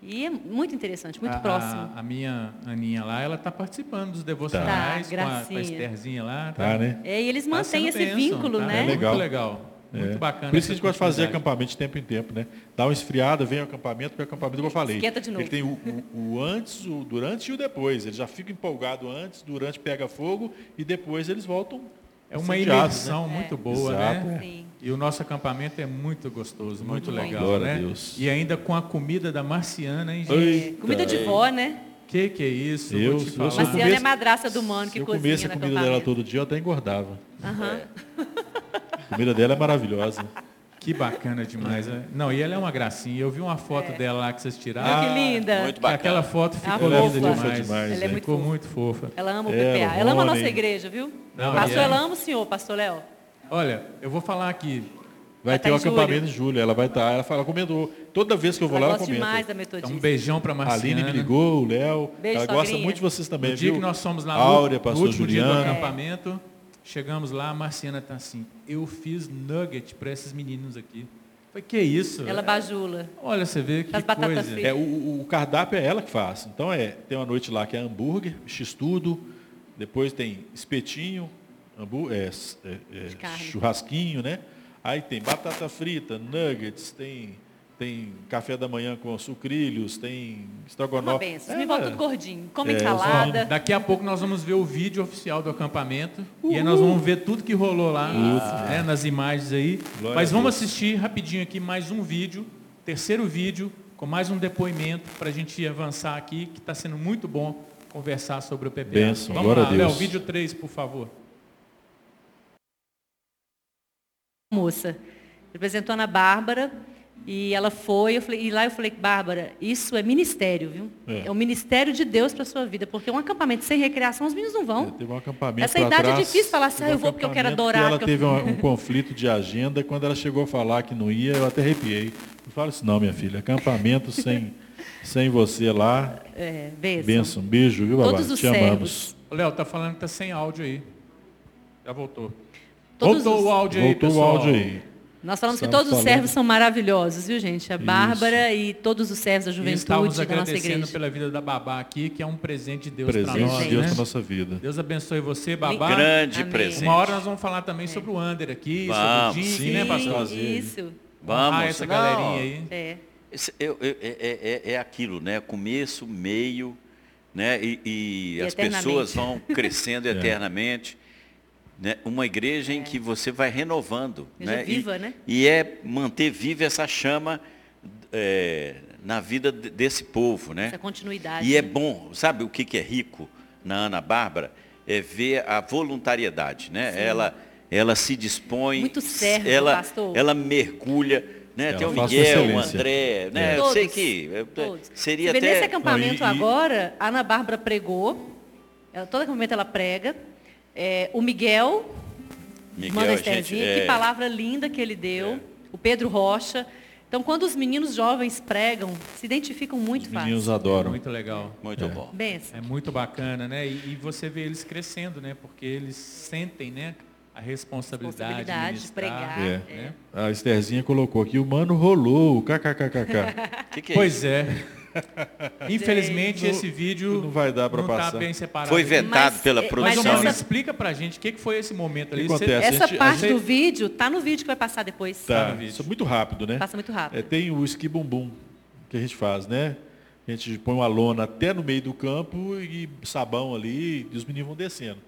E é muito interessante, muito a, próximo. A, a minha Aninha lá, ela está participando dos devocionais Tá, com, a, com a. Estherzinha lá. Tá, né? É, e eles Tá mantêm esse bênção, vínculo, tá? né? É Legal. Muito legal. Muito É. bacana. Por isso que a gente gosta de fazer acampamento de tempo em tempo, né? Dá uma esfriada, vem o acampamento, porque o acampamento, como eu falei, Esquenta de novo. ele tem o, o- o antes, o durante e o depois. Ele já fica empolgado antes, durante pega fogo e depois eles voltam É uma incendiados, imersão né? muito boa, Exato, né? é. Sim. E o nosso acampamento é muito gostoso, muito, Muito legal, Glória a né? Deus. E ainda com a comida da Marciana, hein, gente? Eita. Comida de vó, né? Que que é isso? Eu- Vou te eu falar. Marciana é comesse- madraça do mano que Se eu cozinha comesse a comida dela todo dia, eu até engordava. Aham. A comida dela é maravilhosa. Que bacana demais. né? Não, e ela é uma gracinha. Eu vi uma foto dela lá que vocês Olha tiraram. que linda. Muito bacana. Aquela foto ficou Ela é linda fofa. demais. demais, Ela é né? muito ficou fofa. muito fofa. Ela ama o É, PPA. o Ela ama a nossa igreja, viu? Não, pastor, é. ela ama o senhor, pastor Léo. Olha, eu vou falar aqui. Vai Vai ter tá o acampamento em julho. Ela vai estar. Ela fala, comentou. Toda vez que eu vou Ela lá, ela comenta. demais da Então, metodista. um beijão para A Marciana. Aline me ligou, o Léo. Beijo, ela gosta muito de vocês também, No dia viu? que nós fomos lá no, Áurea, no último dia do acampamento, chegamos lá, a Marciana tá assim, eu fiz nugget para esses meninos aqui. Foi que isso? Ela bajula. Olha, você vê que batata coisa. É, o, o- o cardápio é ela que faz. Então é, tem uma noite lá que é hambúrguer, x-tudo, depois tem espetinho, hambú- é, é, é, churrasquinho, né? Aí tem batata frita, nuggets, tem, tem café da manhã com sucrilhos, tem Uma estrogonofe. benção. É, Me volta tudo gordinho. Come É, salada. Daqui a pouco nós vamos ver o vídeo oficial do acampamento e aí nós vamos ver tudo que rolou lá, né, nas imagens aí. Glória Mas vamos assistir rapidinho aqui mais um vídeo, terceiro vídeo, com mais um depoimento para a gente avançar aqui, que está sendo muito bom conversar sobre o PPA. Bênção, vamos lá. Léo, vídeo 3, por favor. Moça. Representou a Ana Bárbara e ela foi, eu falei, e lá eu falei, Bárbara, isso é ministério, viu? É. É, o ministério de Deus para a sua vida, porque um acampamento sem recreação, os meninos não É, vão. teve um acampamento Essa idade é atrás, difícil falar assim, teve ah, eu um vou porque eu quero adorar, Ela porque eu- teve um, um conflito de agenda, quando ela chegou a falar que não ia, eu até arrepiei. Não fala isso não, minha filha. Acampamento sem, sem você lá. É, bênção. Benção, beijo, viu, babá? Todos os Te amamos. servos. O Léo, tá falando que tá sem áudio aí. Já voltou. Todos voltou os- o áudio aí, Voltou o áudio aí. Nós falamos que Estamos todos os falando- servos são maravilhosos, viu, gente? A Bárbara e todos os servos da estávamos juventude da nossa agradecendo igreja. pela vida da Babá aqui, que é um presente de Deus para Presente nós. de Deus né? para nossa vida. Deus abençoe você, Babá. Grande Amém. presente. Uma hora nós vamos falar também sobre o Under aqui, Vamos, sobre o Dick, sim. né, Sim, pastor? Isso. Vamos. Ah, essa não. galerinha aí. É. Esse- eu- eu- é, é- é- é aquilo, né? Começo, meio, né? E, e E as pessoas vão crescendo [LAUGHS] É. eternamente. Né? Uma igreja em que você vai renovando. Né? viva, e, né? E é manter viva essa chama é, na vida de- desse povo, né? Essa continuidade. E é né? bom, sabe o que, que é rico na Ana Bárbara? É ver a voluntariedade, né? Ela, ela se dispõe, Muito servo, ela, pastor. ela mergulha, né? Tem o Miguel, o. André, né? É. Eu sei Todos, que eu- Todos. seria Você vê, Nesse até acampamento Não, e- agora, a Ana Bárbara pregou, ela, todo acampamento ela prega. É, o Miguel, Miguel, manda a gente, Estherzinha, é, que palavra linda que ele deu. É. O Pedro Rocha. Então, quando os meninos jovens pregam, se identificam muito Os meninos fácil. adoram. Muito legal. muito bom. Benção. É muito bacana, né? E, e você vê eles crescendo, né? Porque eles sentem, né? A responsabilidade, Responsabilidade de pregar. É. né? A Estherzinha colocou aqui, o mano rolou, kkkk. [LAUGHS] Que que é Pois é. [LAUGHS] Infelizmente, esse vídeo não vai dar pra não passar. tá bem separado. Foi vetado Mas, pela produção. Mas, essa- explica pra gente o que que foi esse momento ali. Você-? Essa gente- a parte gente- do vídeo tá no vídeo que vai passar depois. Tá Tá, no vídeo. isso é muito rápido, né? Passa muito rápido. É, tem o esqui bumbum que a gente faz, né? A gente põe uma lona até no meio do campo e sabão ali e os meninos vão descendo.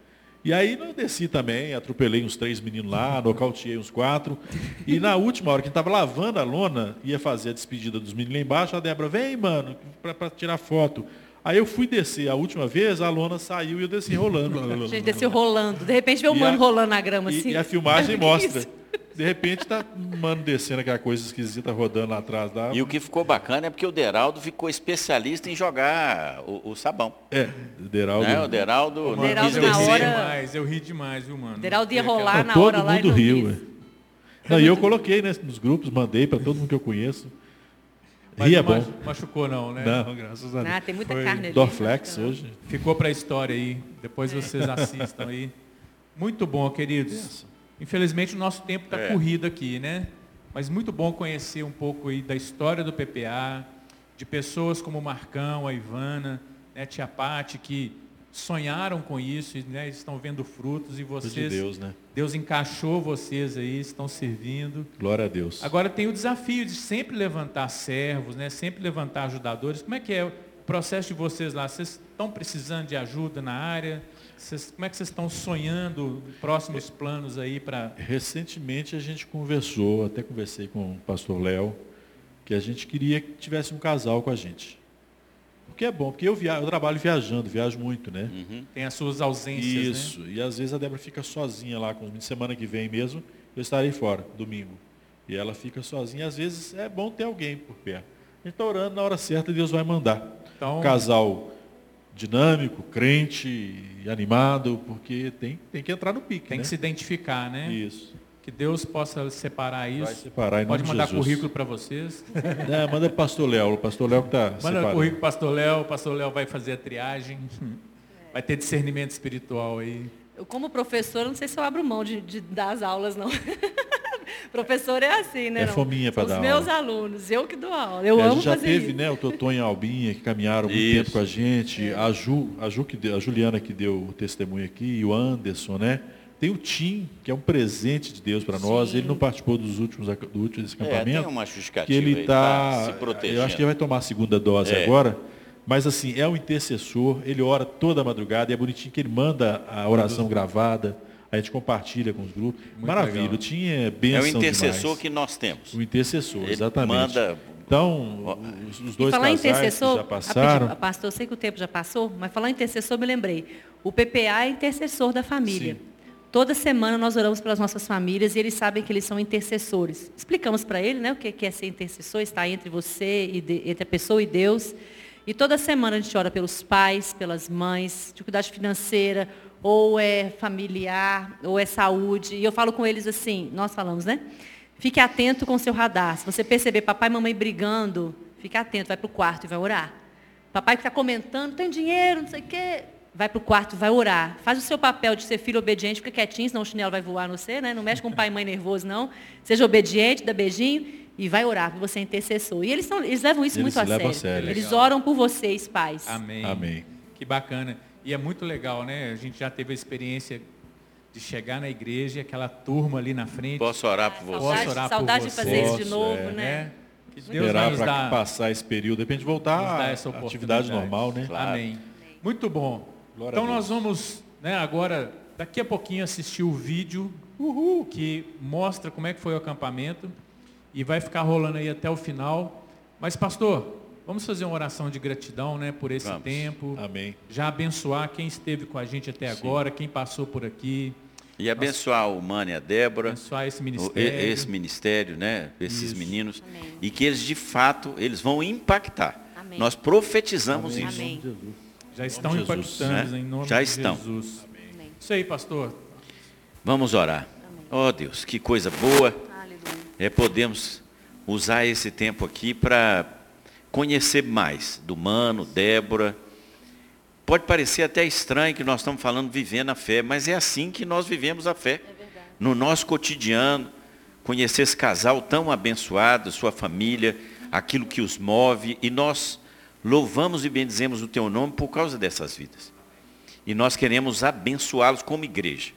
E aí eu desci também, atropelei uns três meninos lá, nocauteei uns quatro. E na última hora que estava lavando a lona, ia fazer a despedida dos meninos lá embaixo, a Débora, vem, mano, para tirar foto. Aí eu fui descer a última vez, a lona saiu e eu desci rolando. A gente desceu rolando. De repente vê o mano a, rolando na grama e, assim. E a filmagem mostra. [LAUGHS] [LAUGHS] De repente tá mano descendo aquela coisa esquisita rodando lá atrás. Lá. E o que ficou bacana é porque o Deraldo ficou especialista em jogar o, o sabão. É, o Deraldo. Né? O Deraldo, o Deraldo na hora... demais, eu ri demais, viu, mano? Deraldo ia rolar na todo hora lá mundo riu. É. Não, e eu coloquei né, nos grupos, mandei para todo mundo que eu conheço. Mas Ria é bom. Machucou não, né? Não, graças a Deus. Ah, tem muita Foi carne ali. Dorflex hoje. Ficou para a história aí. Depois vocês assistam aí. Muito bom, queridos. Infelizmente o nosso tempo está é. corrido aqui, né? Mas muito bom conhecer um pouco aí da história do PPA, de pessoas como o Marcão, a Ivana, né, Tia Pati, que sonharam com isso, né, estão vendo frutos e vocês. De Deus, né? Deus encaixou vocês aí, estão servindo. Glória a Deus. Agora tem o desafio de sempre levantar servos, né, sempre levantar ajudadores. Como é que é o processo de vocês lá? Vocês estão precisando de ajuda na área? Vocês, como é que vocês estão sonhando próximos planos aí para. Recentemente a gente conversou, até conversei com o pastor Léo, que a gente queria que tivesse um casal com a gente. Porque é bom, porque eu, via, eu trabalho viajando, viajo muito, né? Uhum. Tem as suas ausências. Né? Isso, né? e às vezes a Débora fica sozinha lá com os. Semana que vem mesmo, eu estarei fora, domingo. E ela fica sozinha. Às vezes é bom ter alguém por perto. A gente está orando, na hora certa Deus vai mandar. Então, casal dinâmico, crente e animado, porque tem, tem que entrar no pique. Tem né? que se identificar, né? Isso. Que Deus possa separar isso. Vai separar, Pode mandar currículo para vocês. [LAUGHS] É, manda para o pastor Léo. O pastor Léo que está Manda separando. currículo para o pastor Léo. O pastor Léo vai fazer a triagem. [LAUGHS] Vai ter discernimento espiritual aí. Eu, como professor, não sei se eu abro mão de, de dar as aulas, não. [LAUGHS] Professor é assim, né? É fominha para dar Os meus alunos, eu que dou aula. Eu é, amo a gente já teve, isso. né, o Totonho e a Albinha que caminharam muito isso. tempo com a gente, é. a Ju, a Ju que deu, a Juliana que deu o testemunho aqui, e o Anderson, né? Tem o Tim, que é um presente de Deus para nós. Ele não participou dos últimos do último desse acampamento. É, tem uma justificativa. Que ele está tá se protegendo. Eu acho que ele vai tomar a segunda dose é. agora. Mas assim, é um intercessor, ele ora toda a madrugada, e é bonitinho que ele manda a oração gravada a gente compartilha com os grupos. Muito Maravilha, legal. tinha bênção É o intercessor demais. que nós temos. O intercessor, Ele exatamente. Manda... Então, os, os dois falar casais intercessor, já passaram. Pastor, eu sei que o tempo já passou, mas falar em intercessor, me lembrei. O PPA é intercessor da família. Sim. Toda semana nós oramos pelas nossas famílias e eles sabem que eles são intercessores. Explicamos para ele né, o que é ser intercessor, está entre você, e de, entre a pessoa e Deus. E toda semana a gente ora pelos pais, pelas mães, dificuldade financeira, ou é familiar, ou é saúde. E eu falo com eles assim, nós falamos, né? Fique atento com o seu radar. Se você perceber papai e mamãe brigando, fique atento, vai para o quarto e vai orar. Papai que está comentando, tem dinheiro, não sei o quê. Vai para o quarto, vai orar. Faz o seu papel de ser filho obediente, fica quietinho, senão o chinelo vai voar no você, né? Não mexe com pai e mãe nervoso, não. Seja obediente, dá beijinho e vai orar, porque você é intercessor. E eles, são, eles levam isso eles muito a sério. a sério. Eles Legal. oram por vocês, pais. Amém. Amém. Que bacana. E é muito legal, né? A gente já teve a experiência de chegar na igreja e aquela turma ali na frente. Posso orar por você? Posso orar saudade por de fazer isso de novo, é, né? Que Deus Esperar para passar esse período, de repente voltar à atividade normal, né? Claro. Amém. Muito bom. Glória então nós vamos, né, agora, daqui a pouquinho assistir o vídeo uhul, que mostra como é que foi o acampamento e vai ficar rolando aí até o final. Mas pastor, Vamos fazer uma oração de gratidão, né, por esse Vamos. tempo. Amém. Já abençoar quem esteve com a gente até Sim. agora, quem passou por aqui. E abençoar Nossa. o Mano e a Débora. Abençoar esse ministério. esse ministério, né? Esses Isso. meninos. Amém. E que eles, de fato, eles vão impactar. Amém. Nós profetizamos Amém. isso. Amém. Já estão impactando né? em nome Já de estão. Jesus. Isso aí, pastor. Vamos orar. Ó oh, Deus, que coisa boa. Aleluia. É, podemos usar esse tempo aqui para conhecer mais do Mano, Débora. Pode parecer até estranho que nós estamos falando vivendo a fé, mas é assim que nós vivemos a fé. É no nosso cotidiano, conhecer esse casal tão abençoado, sua família, aquilo que os move, e nós louvamos e bendizemos o teu nome por causa dessas vidas. E nós queremos abençoá-los como igreja.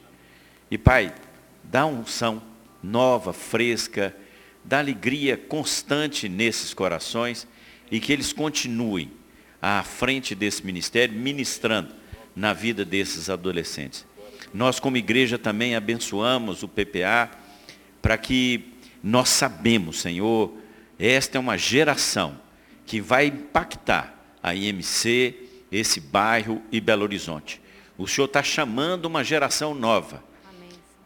E Pai, dá unção nova, fresca, dá alegria constante nesses corações e que eles continuem à frente desse ministério, ministrando na vida desses adolescentes. Nós, como igreja, também abençoamos o PPA para que nós sabemos, Senhor, esta é uma geração que vai impactar a IMC, esse bairro e Belo Horizonte. O Senhor está chamando uma geração nova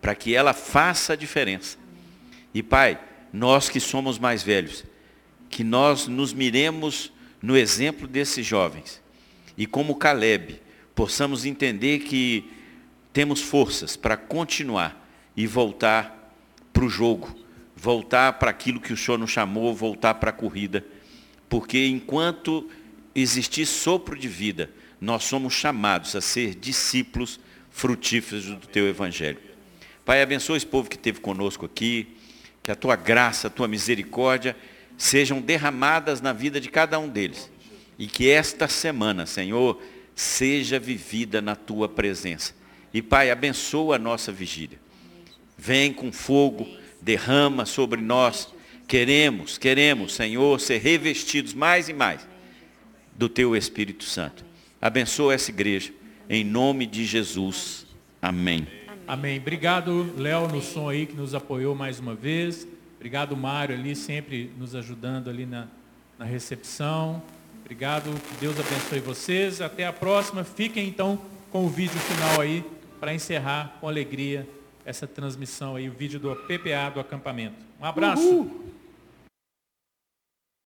para que ela faça a diferença. E Pai, nós que somos mais velhos, que nós nos miremos no exemplo desses jovens e como Caleb, possamos entender que temos forças para continuar e voltar para o jogo, voltar para aquilo que o Senhor nos chamou, voltar para a corrida, porque enquanto existir sopro de vida, nós somos chamados a ser discípulos frutíferos do teu evangelho. Pai, abençoa esse povo que esteve conosco aqui, que a tua graça, a tua misericórdia sejam derramadas na vida de cada um deles. E que esta semana, Senhor, seja vivida na tua presença. E Pai, abençoa a nossa vigília. Vem com fogo, derrama sobre nós. Queremos, queremos, Senhor, ser revestidos mais e mais do teu Espírito Santo. Abençoa essa igreja. Em nome de Jesus. Amém. Amém. Obrigado, Léo, no som aí que nos apoiou mais uma vez. Obrigado, Mário, ali sempre nos ajudando ali na, na recepção. Obrigado, que Deus abençoe vocês. Até a próxima. Fiquem então com o vídeo final aí para encerrar com alegria essa transmissão aí, o vídeo do PPA do acampamento. Um abraço. Uhul.